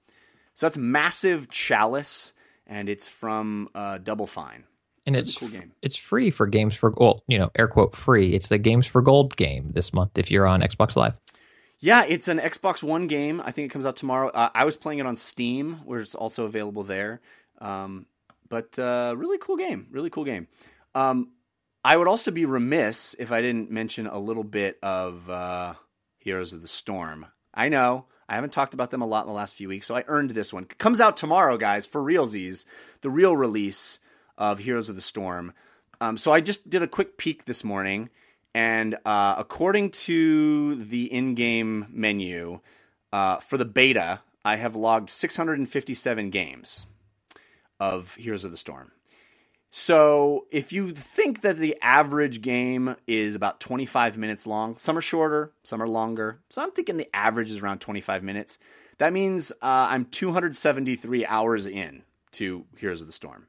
so that's massive chalice and it's from uh, double fine and it's cool game. it's free for games for well, you know, air quote free. It's the Games for Gold game this month if you're on Xbox Live. Yeah, it's an Xbox One game. I think it comes out tomorrow. Uh, I was playing it on Steam, where it's also available there. Um, but uh, really cool game. Really cool game. Um, I would also be remiss if I didn't mention a little bit of uh, Heroes of the Storm. I know I haven't talked about them a lot in the last few weeks, so I earned this one. It comes out tomorrow, guys, for realsies. The real release of Heroes of the Storm. Um, so I just did a quick peek this morning, and uh, according to the in-game menu uh, for the beta, I have logged 657 games of Heroes of the Storm. So if you think that the average game is about 25 minutes long, some are shorter, some are longer. So I'm thinking the average is around 25 minutes. That means uh, I'm 273 hours in to Heroes of the Storm.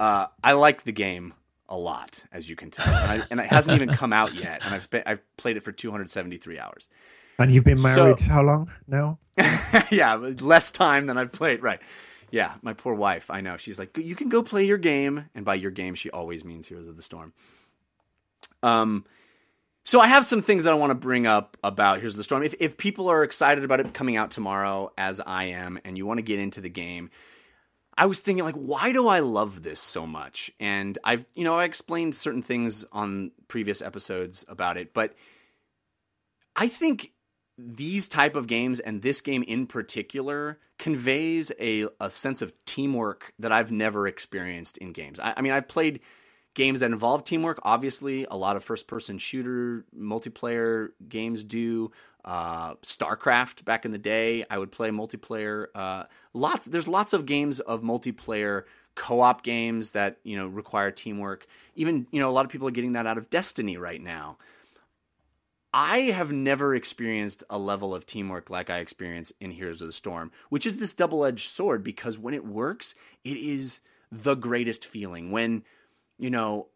Uh, I like the game a lot, as you can tell, and, I, and, it hasn't even come out yet. And I've spent, I've played it for 273 hours. And you've been married so, how long now? yeah, less time than I've played. Right. Yeah, my poor wife. I know. She's like, you can go play your game, and by your game, she always means Heroes of the Storm. Um, so I have some things that I want to bring up about Heroes of the Storm. If if people are excited about it coming out tomorrow, as I am, and you want to get into the game, I was thinking like, why do I love this so much? And I've, you know, I explained certain things on previous episodes about it, but I think these type of games and this game in particular conveys a, a sense of teamwork that I've never experienced in games. I, I mean, I've played games that involve teamwork. Obviously, a lot of first person shooter multiplayer games do uh, StarCraft back in the day. I would play multiplayer. Uh, lots. There's lots of games of multiplayer co-op games that you know require teamwork. Even you know a lot of people are getting that out of Destiny right now. I have never experienced a level of teamwork like I experience in Heroes of the Storm, which is this double-edged sword because when it works, it is the greatest feeling. When you know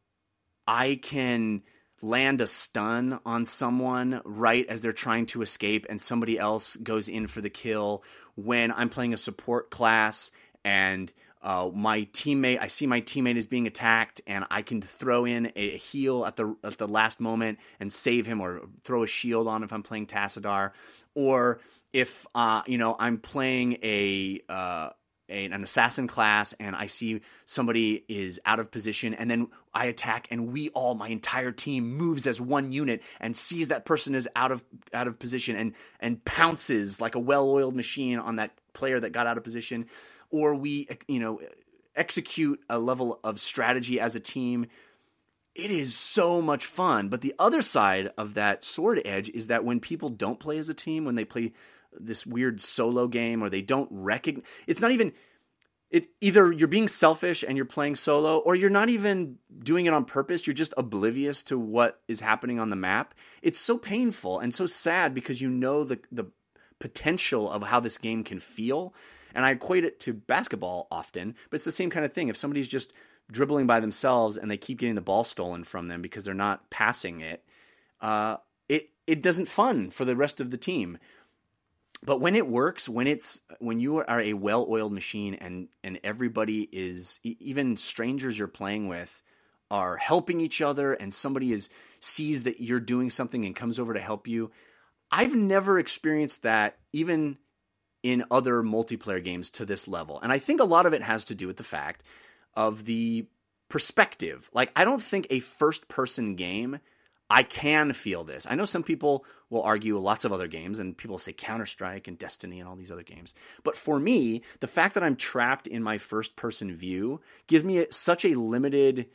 I can land a stun on someone right as they're trying to escape and somebody else goes in for the kill. When I'm playing a support class and uh, my teammate I see my teammate is being attacked and I can throw in a heal at the at the last moment and save him or throw a shield on if I'm playing Tassadar. Or if uh, you know I'm playing a uh, a, an assassin class and I see somebody is out of position and then I attack and we all my entire team moves as one unit and sees that person is out of out of position and and pounces like a well-oiled machine on that player that got out of position or we you know execute a level of strategy as a team it is so much fun. But the other side of that sword edge is that when people don't play as a team when they play this weird solo game or they don't recognize it's not even it either you're being selfish and you're playing solo or you're not even doing it on purpose. You're just oblivious to what is happening on the map. It's so painful and so sad because you know the the potential of how this game can feel and i equate it to basketball often but it's the same kind of thing. If somebody's just dribbling by themselves and they keep getting the ball stolen from them because they're not passing it uh, it it doesn't fun for the rest of the team. But when it works when it's when you are a well-oiled machine and and everybody is even strangers you're playing with are helping each other and somebody is sees that you're doing something and comes over to help you i've never experienced that even in other multiplayer games to this level and i think a lot of it has to do with the fact of the perspective like i don't think a first person game I can feel this. I know some people will argue lots of other games, and people say Counter Strike and Destiny and all these other games. But for me, the fact that I'm trapped in my first person view gives me such a limited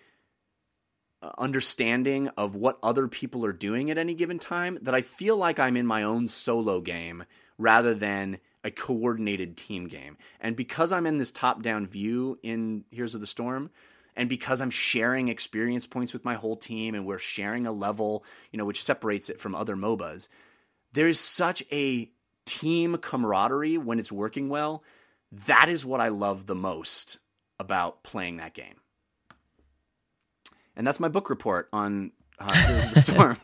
uh, understanding of what other people are doing at any given time that I feel like I'm in my own solo game rather than a coordinated team game. And because I'm in this top down view in Heroes of the Storm, and because I'm sharing experience points with my whole team and we're sharing a level, you know, which separates it from other MOBAs, there's such a team camaraderie when it's working well. That is what I love the most about playing that game. And that's my book report on uh, Heroes of the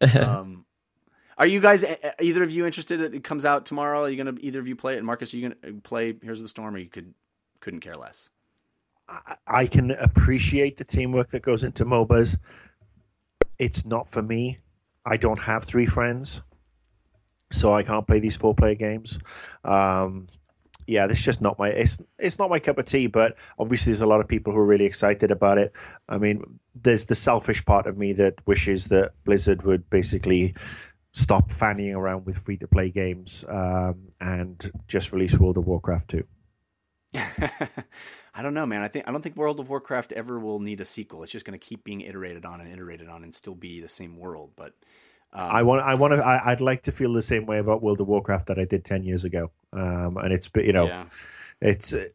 Storm. um, are you guys either of you interested? It comes out tomorrow. Are you gonna either of you play it? And Marcus, are you gonna play Here's the Storm, or you could couldn't care less? I, I can appreciate the teamwork that goes into MOBAs. It's not for me. I don't have three friends, so I can't play these four player games. Um, yeah, this is just not my it's it's not my cup of tea. But obviously, there's a lot of people who are really excited about it. I mean, there's the selfish part of me that wishes that Blizzard would basically stop fanning around with free to play games um, and just release World of Warcraft 2. I don't know, man. I think I don't think World of Warcraft ever will need a sequel. It's just going to keep being iterated on and iterated on and still be the same world. But um, I want, I want to, I, would like to feel the same way about World of Warcraft that I did ten years ago. Um, and it's, you know, yeah. it's uh,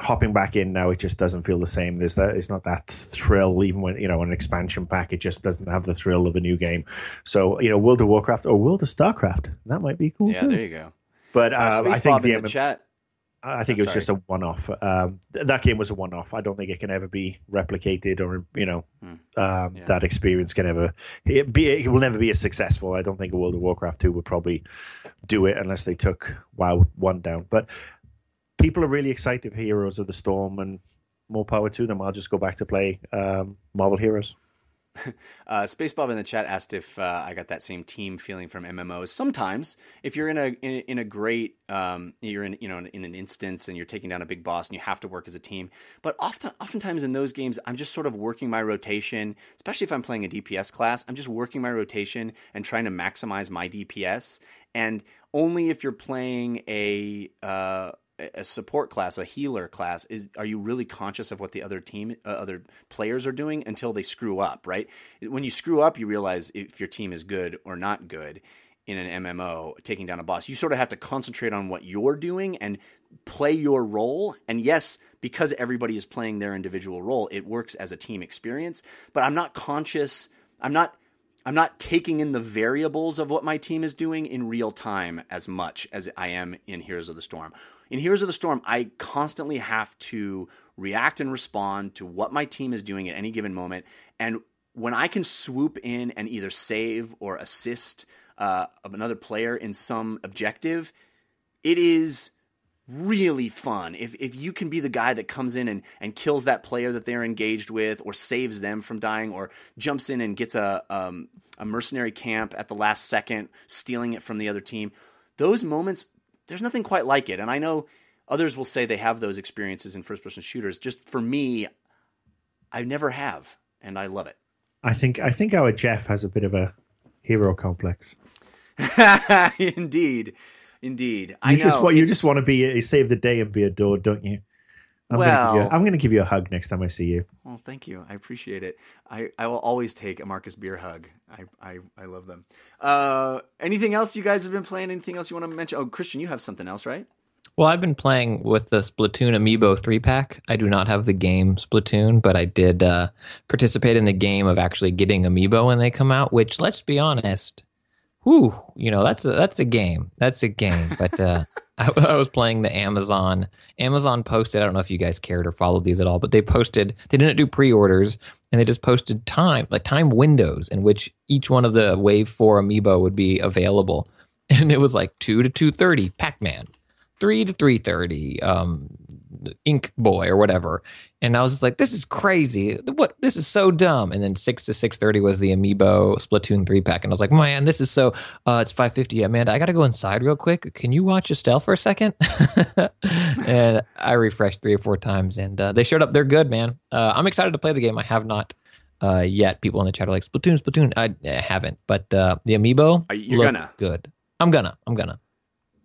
hopping back in now. It just doesn't feel the same. There's that. It's not that thrill, even when you know an expansion pack. It just doesn't have the thrill of a new game. So you know, World of Warcraft or World of Starcraft, that might be cool. Yeah, too. there you go. But uh, uh I think the, the chat I think oh, it was sorry. just a one-off. Um, th- that game was a one-off. I don't think it can ever be replicated, or you know, hmm. um, yeah. that experience can ever it be. It will never be as successful. I don't think a World of Warcraft two would probably do it unless they took WoW one down. But people are really excited for Heroes of the Storm, and more power to them. I'll just go back to play um, Marvel Heroes. uh, Space Bob in the chat asked if uh, I got that same team feeling from MMOs. Sometimes, if you're in a in, in a great, um, you're in you know in an instance and you're taking down a big boss and you have to work as a team. But often, oftentimes in those games, I'm just sort of working my rotation. Especially if I'm playing a DPS class, I'm just working my rotation and trying to maximize my DPS. And only if you're playing a uh, a support class, a healer class, is are you really conscious of what the other team, uh, other players are doing until they screw up? Right? When you screw up, you realize if your team is good or not good in an MMO, taking down a boss. You sort of have to concentrate on what you're doing and play your role. And yes, because everybody is playing their individual role, it works as a team experience. But I'm not conscious. I'm not I'm not taking in the variables of what my team is doing in real time as much as I am in Heroes of the Storm. In Heroes of the Storm, I constantly have to react and respond to what my team is doing at any given moment. And when I can swoop in and either save or assist uh, another player in some objective, it is really fun. If if you can be the guy that comes in and, and kills that player that they're engaged with, or saves them from dying, or jumps in and gets a um, a mercenary camp at the last second, stealing it from the other team, those moments there's nothing quite like it. And I know others will say they have those experiences in first person shooters. Just for me, I never have, and I love it. I think I think our Jeff has a bit of a hero complex. Indeed. Indeed, you I just what you just want to be save the day and be adored, don't you? I'm well, gonna a, I'm going to give you a hug next time I see you. Well, thank you. I appreciate it. I, I will always take a Marcus Beer hug. I I, I love them. Uh, anything else you guys have been playing? Anything else you want to mention? Oh, Christian, you have something else, right? Well, I've been playing with the Splatoon Amiibo three pack. I do not have the game Splatoon, but I did uh, participate in the game of actually getting Amiibo when they come out. Which, let's be honest, whew, you know, that's a, that's a game. That's a game. But uh, I, I, was playing the Amazon. Amazon posted. I don't know if you guys cared or followed these at all, but they posted. They didn't do pre-orders, and they just posted time, like time windows in which each one of the Wave Four amiibo would be available, and it was like two to two thirty, Pac Man, three to three thirty, um, Ink Boy or whatever. And I was just like, this is crazy. What this is so dumb. And then six to six thirty was the Amiibo Splatoon three pack, and I was like, man, this is so. Uh, it's five fifty. Amanda, I got to go inside real quick. Can you watch Estelle for a second? and I refreshed three or four times, and uh, they showed up. They're good, man. Uh, I'm excited to play the game. I have not uh, yet. People in the chat are like, Splatoon, Splatoon. I, I haven't, but uh, the Amiibo, you're gonna good. I'm gonna. I'm gonna.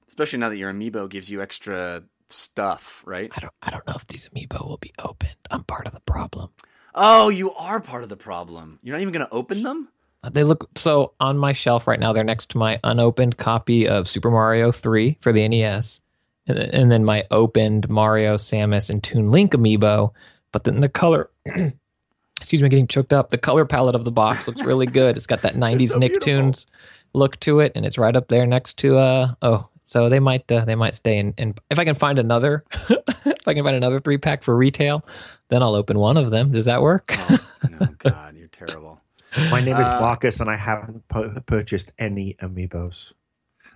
Especially now that your Amiibo gives you extra stuff, right? I don't I don't know if these amiibo will be opened. I'm part of the problem. Oh, you are part of the problem. You're not even going to open them? Uh, they look so on my shelf right now. They're next to my unopened copy of Super Mario 3 for the NES. And, and then my opened Mario, Samus, and Toon Link amiibo. But then the color, excuse me, getting choked up. The color palette of the box looks really good. It's got that 90s so Nicktoons look to it. And it's right up there next to, uh, oh, so they might uh, they might stay in. And if I can find another, if I can find another three pack for retail, then I'll open one of them. Does that work? oh, no, God, you're terrible. My name is uh, Marcus, and I haven't pu- purchased any amiibos.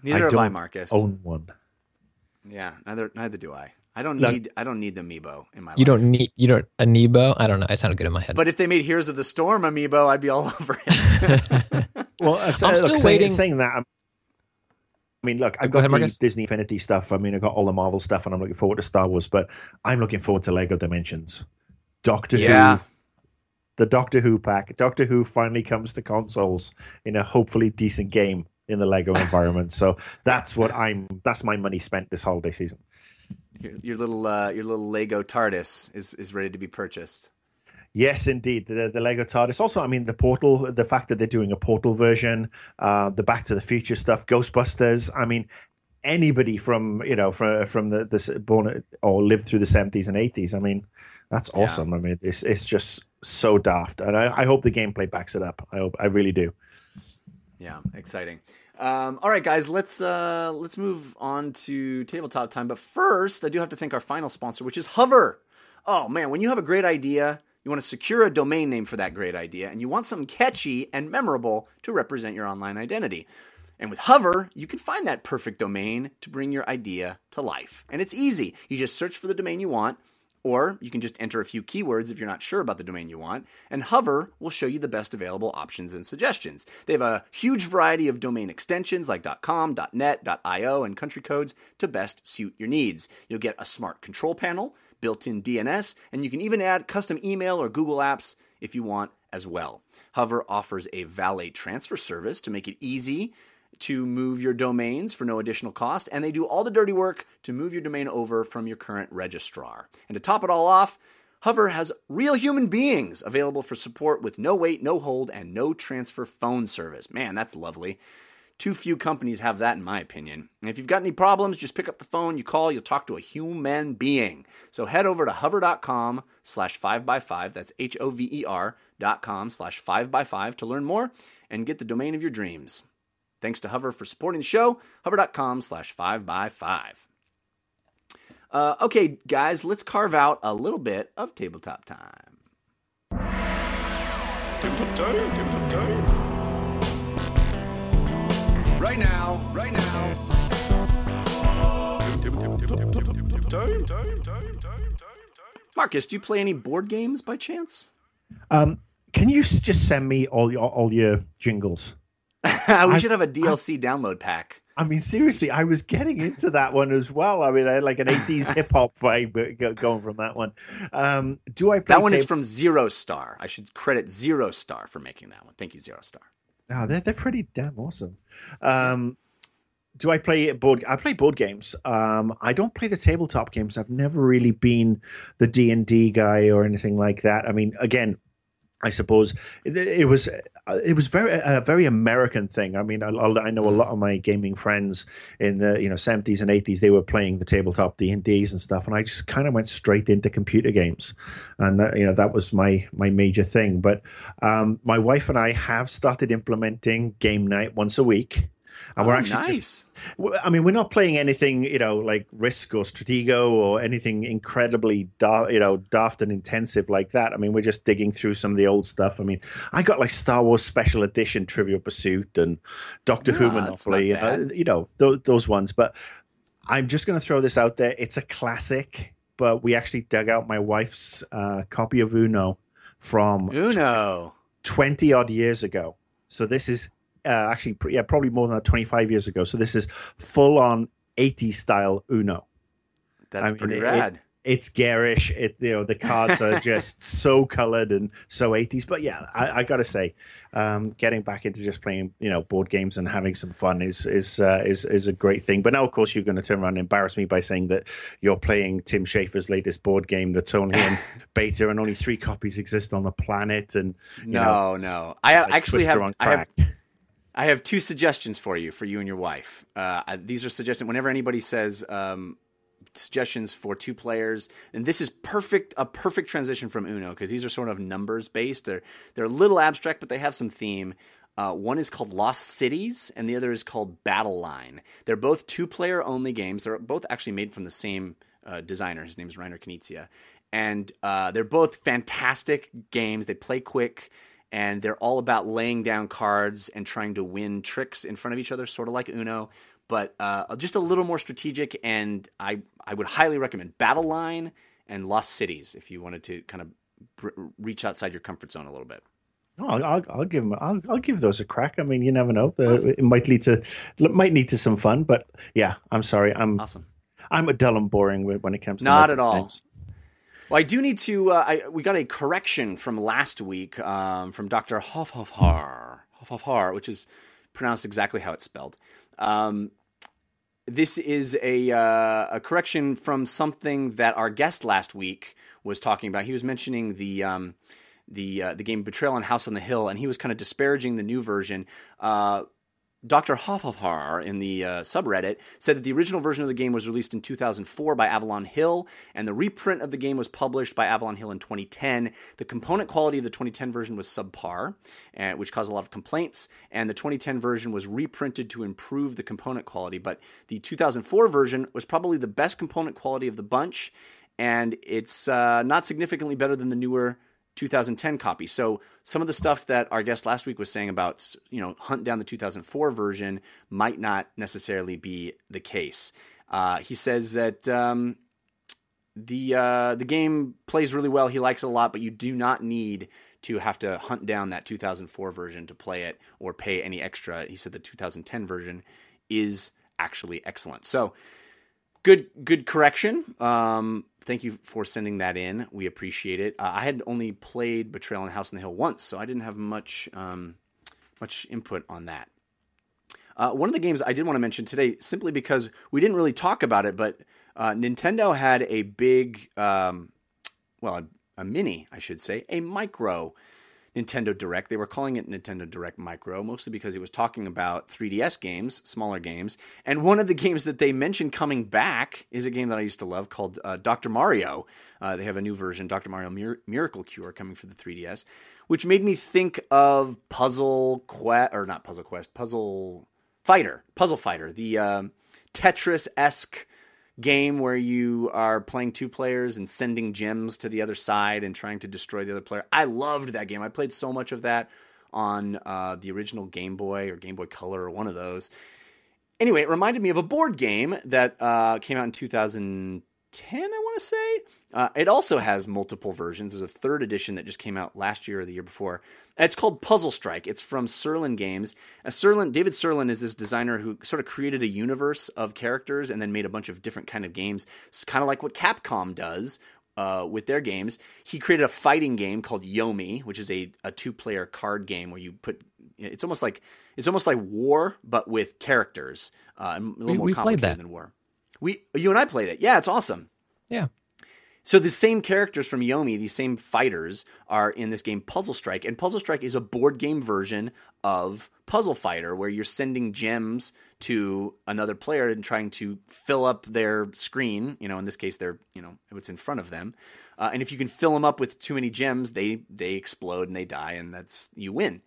Neither I have I, Marcus. Own one. Yeah, neither neither do I. I don't need Look, I don't need the amiibo in my you life. You don't need you don't amiibo. I don't know. It sounded good in my head. But if they made Heroes of the Storm amiibo, I'd be all over it. well, uh, so, I'm look, still waiting. Saying, that, I'm, I mean, look, I've got ahead, the Marcus. Disney Infinity stuff. I mean, I've got all the Marvel stuff, and I'm looking forward to Star Wars. But I'm looking forward to Lego Dimensions, Doctor yeah. Who, the Doctor Who pack. Doctor Who finally comes to consoles in a hopefully decent game in the Lego environment. So that's what I'm. That's my money spent this holiday season. Your, your little uh, your little Lego TARDIS is is ready to be purchased. Yes, indeed, the, the Lego TARDIS. Also, I mean, the Portal, the fact that they're doing a Portal version, uh, the Back to the Future stuff, Ghostbusters. I mean, anybody from you know from from the the born or lived through the seventies and eighties. I mean, that's awesome. Yeah. I mean, it's it's just so daft, and I, I hope the gameplay backs it up. I hope I really do. Yeah, exciting. Um, all right, guys, let's uh, let's move on to tabletop time. But first, I do have to thank our final sponsor, which is Hover. Oh man, when you have a great idea, you want to secure a domain name for that great idea, and you want something catchy and memorable to represent your online identity. And with Hover, you can find that perfect domain to bring your idea to life. And it's easy. You just search for the domain you want or you can just enter a few keywords if you're not sure about the domain you want, and Hover will show you the best available options and suggestions. They have a huge variety of domain extensions like .com, .net, .io, and country codes to best suit your needs. You'll get a smart control panel, built-in DNS, and you can even add custom email or Google Apps if you want as well. Hover offers a valet transfer service to make it easy to move your domains for no additional cost, and they do all the dirty work to move your domain over from your current registrar. And to top it all off, Hover has real human beings available for support with no wait, no hold, and no transfer phone service. Man, that's lovely. Too few companies have that, in my opinion. And if you've got any problems, just pick up the phone, you call, you'll talk to a human being. So head over to hover.com slash 5by5, that's H O V E R dot com slash 5by5 to learn more and get the domain of your dreams. Thanks to Hover for supporting the show. Hover.com slash 5by5. Uh, okay, guys, let's carve out a little bit of tabletop time. Tabletop time, tabletop time. Right now, right now. Marcus, do you play any board games by chance? Um, can you just send me all your all your jingles? we I, should have a DLC I, download pack. I mean, seriously, I was getting into that one as well. I mean, I had like an 80s hip hop vibe going from that one. Um, do I That one is from Zero Star. I should credit Zero Star for making that one. Thank you, Zero Star. Oh, they're, they're pretty damn awesome. Um, do I play board? I play board games. Um, I don't play the tabletop games. I've never really been the D and D guy or anything like that. I mean, again, I suppose it, it, was it was very a very American thing. I mean, I, I, know a lot of my gaming friends in the you know seventies and eighties. They were playing the tabletop D and D's and stuff, and I just kind of went straight into computer games, and that, you know that was my my major thing. But um, my wife and I have started implementing game night once a week and we're oh, actually nice. just I mean, we're not playing anything, you know, like Risk or Stratego or anything incredibly, da- you know, daft and intensive like that. I mean, we're just digging through some of the old stuff. I mean, I got like Star Wars Special Edition Trivial Pursuit and Doctor Who Monopoly, uh, you know, th- those ones. But I'm just going to throw this out there. It's a classic, but we actually dug out my wife's uh, copy of Uno from Uno 20 odd years ago. So this is uh, actually, yeah, probably more than that, 25 years ago. So this is full on 80s style Uno. That's I mean, pretty rad. It, it's garish. It you know the cards are just so colored and so 80s. But yeah, I, I gotta say, um, getting back into just playing you know board games and having some fun is is uh, is is a great thing. But now, of course, you're going to turn around and embarrass me by saying that you're playing Tim Schafer's latest board game that's only in beta and only three copies exist on the planet. And no, know, no, I like actually have. I have I have two suggestions for you, for you and your wife. Uh, these are suggestions. Whenever anybody says um, suggestions for two players, and this is perfect, a perfect transition from Uno because these are sort of numbers based. They're they're a little abstract, but they have some theme. Uh, one is called Lost Cities, and the other is called Battle Line. They're both two player only games. They're both actually made from the same uh, designer. His name is Reiner Knizia. And uh, they're both fantastic games. They play quick and they're all about laying down cards and trying to win tricks in front of each other, sort of like Uno. but uh, just a little more strategic. And I I would highly recommend Battle Line and Lost Cities if you wanted to kind of br- reach outside your comfort zone a little bit. Oh, I'll, I'll give them. I'll, I'll give those a crack. I mean, you never know. Awesome. It might lead to might lead to some fun. But yeah, I'm sorry. I'm awesome. I'm a dull and boring when it comes to not at all. Games. Well, I do need to. Uh, I, we got a correction from last week um, from Doctor Hoffhoffhar, Hoffhoffhar, which is pronounced exactly how it's spelled. Um, this is a uh, a correction from something that our guest last week was talking about. He was mentioning the um, the uh, the game Betrayal on House on the Hill, and he was kind of disparaging the new version. Dr. Hoffhoffhar in the uh, subreddit said that the original version of the game was released in 2004 by Avalon Hill, and the reprint of the game was published by Avalon Hill in 2010. The component quality of the 2010 version was subpar, uh, which caused a lot of complaints, and the 2010 version was reprinted to improve the component quality. But the 2004 version was probably the best component quality of the bunch, and it's uh, not significantly better than the newer 2010 copy. So some of the stuff that our guest last week was saying about, you know, hunt down the 2004 version might not necessarily be the case. Uh, he says that um, the uh, the game plays really well. He likes it a lot, but you do not need to have to hunt down that 2004 version to play it or pay any extra. He said the 2010 version is actually excellent. So good good correction. Um, thank you for sending that in. We appreciate it. Uh, I had only played Betrayal in House on the Hill once, so I didn't have much um, much input on that. Uh, one of the games I did want to mention today, simply because we didn't really talk about it, but uh, Nintendo had a big, um, well, a, a, mini, I should say, a micro Nintendo Direct. They were calling it Nintendo Direct Micro, mostly because it was talking about 3DS games, smaller games. And one of the games that they mentioned coming back is a game that I used to love called uh, Dr. Mario. Uh, they have a new version, Dr. Mario Mir- Miracle Cure, coming for the 3DS, which made me think of Puzzle Quest, or not Puzzle Quest, Puzzle Fighter, Puzzle Fighter, the um, Tetris esque game where you are playing two players and sending gems to the other side and trying to destroy the other player. I loved that game. I played so much of that on uh, the original Game Boy or Game Boy Color or one of those. Anyway, it reminded me of a board game that uh, came out in 2010, I want to say. Uh, it also has multiple versions. There's a third edition that just came out last year or the year before. It's called Puzzle Strike. It's from Sirlin Games. Uh, Sirlin, David Sirlin is this designer who sort of created a universe of characters and then made a bunch of different kind of games. It's kind of like what Capcom does uh, with their games. He created a fighting game called Yomi, which is a, a two player card game where you put. It's almost like it's almost like War, but with characters. Uh, a little we, more complicated than War. We you and I played it. Yeah, it's awesome. Yeah. So the same characters from Yomi, these same fighters, are in this game Puzzle Strike, and Puzzle Strike is a board game version of Puzzle Fighter, where you're sending gems to another player and trying to fill up their screen. You know, in this case, they're you know what's in front of them, uh, and if you can fill them up with too many gems, they they explode and they die, and that's you win.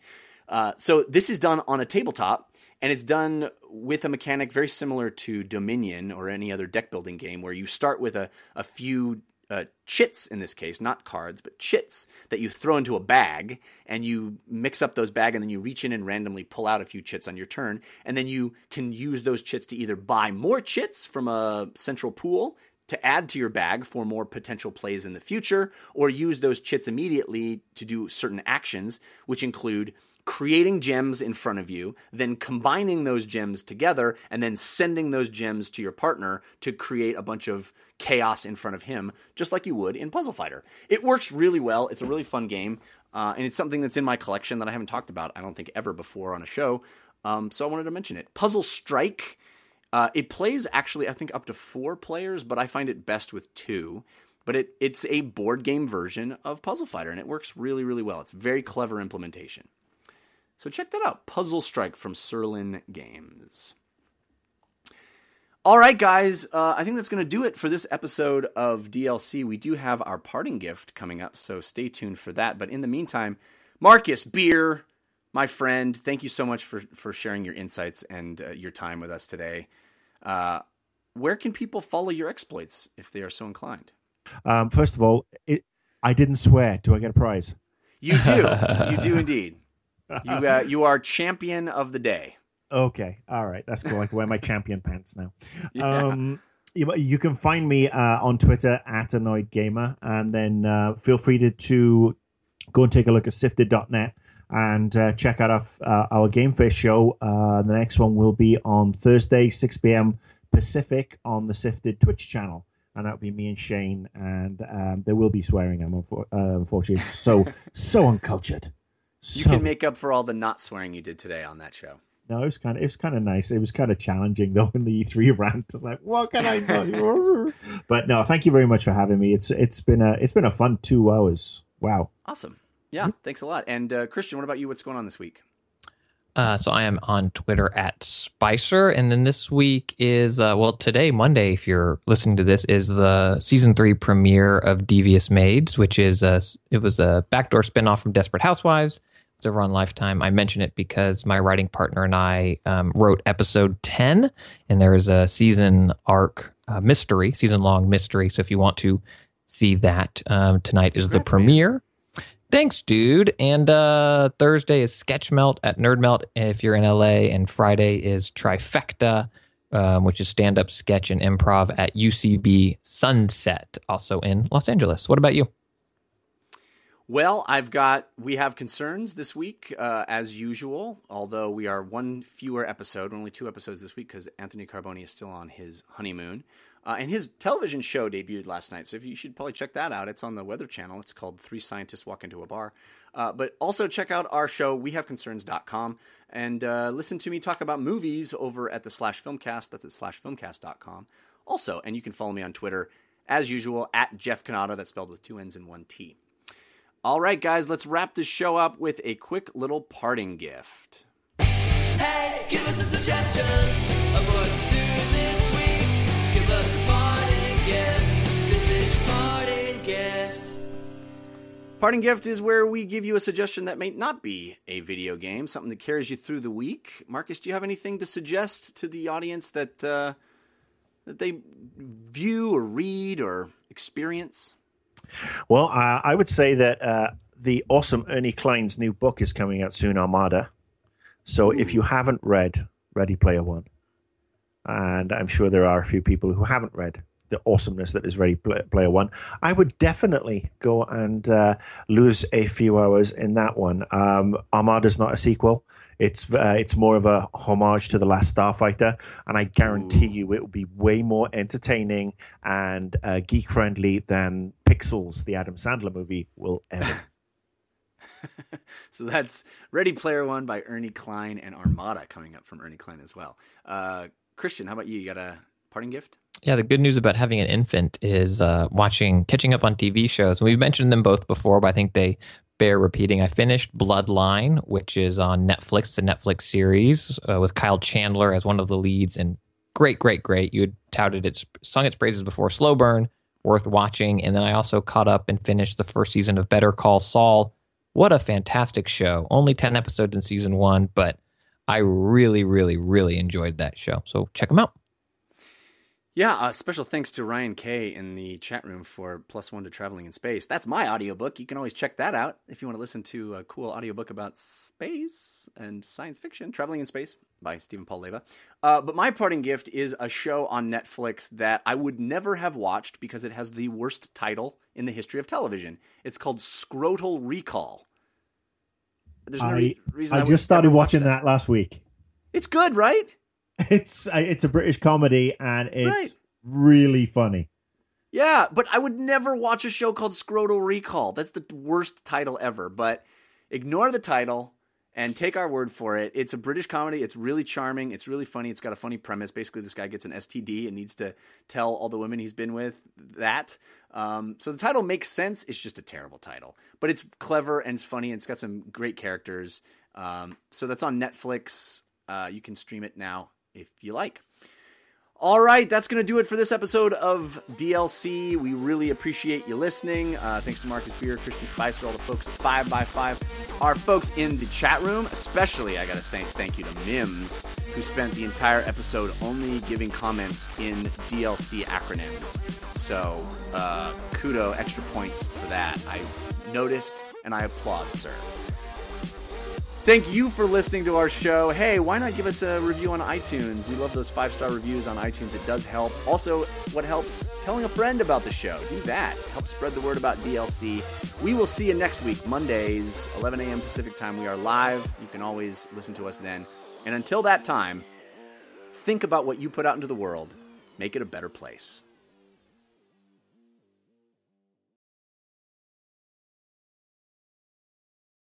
Uh, so this is done on a tabletop, and it's done with a mechanic very similar to Dominion or any other deck building game, where you start with a, a few uh, chits in this case, not cards, but chits that you throw into a bag, and you mix up those bag, and then you reach in and randomly pull out a few chits on your turn, and then you can use those chits to either buy more chits from a central pool to add to your bag for more potential plays in the future, or use those chits immediately to do certain actions, which include creating gems in front of you, then combining those gems together, and then sending those gems to your partner to create a bunch of chaos in front of him, just like you would in Puzzle Fighter. It works really well. It's a really fun game, uh, and it's something that's in my collection that I haven't talked about, I don't think, ever before on a show. Um, so I wanted to mention it. Puzzle Strike. Uh, it plays actually, I think, up to four players, but I find it best with two. But it, it's a board game version of Puzzle Fighter, and it works really, really well. It's very clever implementation. So check that out Puzzle Strike from Sirlin Games. All right, guys, uh, I think that's going to do it for this episode of DLC. We do have our parting gift coming up, so stay tuned for that. But in the meantime, Marcus Beer, my friend, thank you so much for, for sharing your insights and uh, your time with us today. Uh, where can people follow your exploits if they are so inclined? Um, first of all, it, I didn't swear. Do I get a prize? You do. you do indeed you uh, you are champion of the day. Okay, all right, that's cool. I can wear my champion pants now. Yeah. Um, you, you can find me uh, on Twitter at Annoyed Gamer, and then uh, feel free to, to go and take a look at Sifted.net and uh, check out our, uh, our Game Face show. Uh, the next one will be on Thursday, 6 p.m. Pacific on the Sifted Twitch channel. And that'll be me and Shane. And um, there will be swearing, I'm uh, unfortunately. so, so uncultured. You can make up for all the not swearing you did today on that show. No, it was kind of it was kind of nice. It was kind of challenging though in the E3 rant. It's like, what can I do? but no, thank you very much for having me. It's it's been a it's been a fun two hours. Wow. Awesome. Yeah, thanks a lot. And uh, Christian, what about you? What's going on this week? Uh, so I am on Twitter at Spicer, and then this week is uh, well today Monday. If you're listening to this, is the season three premiere of Devious Maids, which is a it was a backdoor spinoff from Desperate Housewives. It's over on Lifetime. I mention it because my writing partner and I um, wrote episode ten, and there is a season arc uh, mystery, season long mystery. So if you want to see that, um, tonight is the premiere. Man. Thanks, dude. And uh, Thursday is Sketch Melt at Nerd Melt if you're in LA, and Friday is Trifecta, um, which is stand up sketch and improv at UCB Sunset, also in Los Angeles. What about you? Well, I've got we have concerns this week uh, as usual. Although we are one fewer episode, only two episodes this week because Anthony Carboni is still on his honeymoon. Uh, and his television show debuted last night, so if you should probably check that out. It's on the Weather Channel. It's called Three Scientists Walk Into a Bar. Uh, but also check out our show, wehaveconcerns.com, and uh, listen to me talk about movies over at the slash filmcast. That's at slash filmcast.com. Also, and you can follow me on Twitter, as usual, at Jeff Cannata. That's spelled with two N's and one T. All right, guys, let's wrap this show up with a quick little parting gift. Hey, give us a suggestion of what to do. Parting gift is where we give you a suggestion that may not be a video game, something that carries you through the week. Marcus, do you have anything to suggest to the audience that uh, that they view or read or experience? Well, uh, I would say that uh, the awesome Ernie Cline's new book is coming out soon, Armada. So Ooh. if you haven't read Ready Player One, and I'm sure there are a few people who haven't read the awesomeness that is Ready Player One. I would definitely go and uh, lose a few hours in that one. Um, Armada's not a sequel. It's uh, it's more of a homage to the Last Starfighter, and I guarantee Ooh. you it will be way more entertaining and uh, geek friendly than Pixels, the Adam Sandler movie, will ever. so that's Ready Player One by Ernie Cline and Armada coming up from Ernie Cline as well. Uh, Christian, how about you? You got a parting gift? Yeah, the good news about having an infant is uh, watching, catching up on TV shows. We've mentioned them both before, but I think they bear repeating. I finished Bloodline, which is on Netflix. It's a Netflix series uh, with Kyle Chandler as one of the leads, and great, great, great. You had touted it, sung its praises before. Slow burn, worth watching. And then I also caught up and finished the first season of Better Call Saul. What a fantastic show! Only ten episodes in season one, but I really, really, really enjoyed that show. So check them out. Yeah, uh, special thanks to Ryan K in the chat room for plus one to traveling in space. That's my audiobook. You can always check that out if you want to listen to a cool audiobook about space and science fiction, Traveling in Space by Stephen Paul Leva. Uh, but my parting gift is a show on Netflix that I would never have watched because it has the worst title in the history of television. It's called Scrotal Recall. There's no I, reason I, I just started watching that. that last week. It's good, right? It's it's a British comedy and it's right. really funny. Yeah, but I would never watch a show called Scrotal Recall. That's the worst title ever. But ignore the title and take our word for it. It's a British comedy. It's really charming. It's really funny. It's got a funny premise. Basically, this guy gets an STD and needs to tell all the women he's been with that. Um, so the title makes sense. It's just a terrible title, but it's clever and it's funny and it's got some great characters. Um, so that's on Netflix. Uh, you can stream it now if you like. All right, that's going to do it for this episode of DLC. We really appreciate you listening. Uh, thanks to Marcus Beer, Christian Spicer, all the folks at 5by5, our folks in the chat room. Especially, I got to say thank you to Mims, who spent the entire episode only giving comments in DLC acronyms. So, uh, kudo, extra points for that. I noticed and I applaud, sir. Thank you for listening to our show. Hey, why not give us a review on iTunes? We love those five star reviews on iTunes. It does help. Also, what helps? Telling a friend about the show. Do that. Help spread the word about DLC. We will see you next week, Mondays, 11 a.m. Pacific time. We are live. You can always listen to us then. And until that time, think about what you put out into the world. Make it a better place.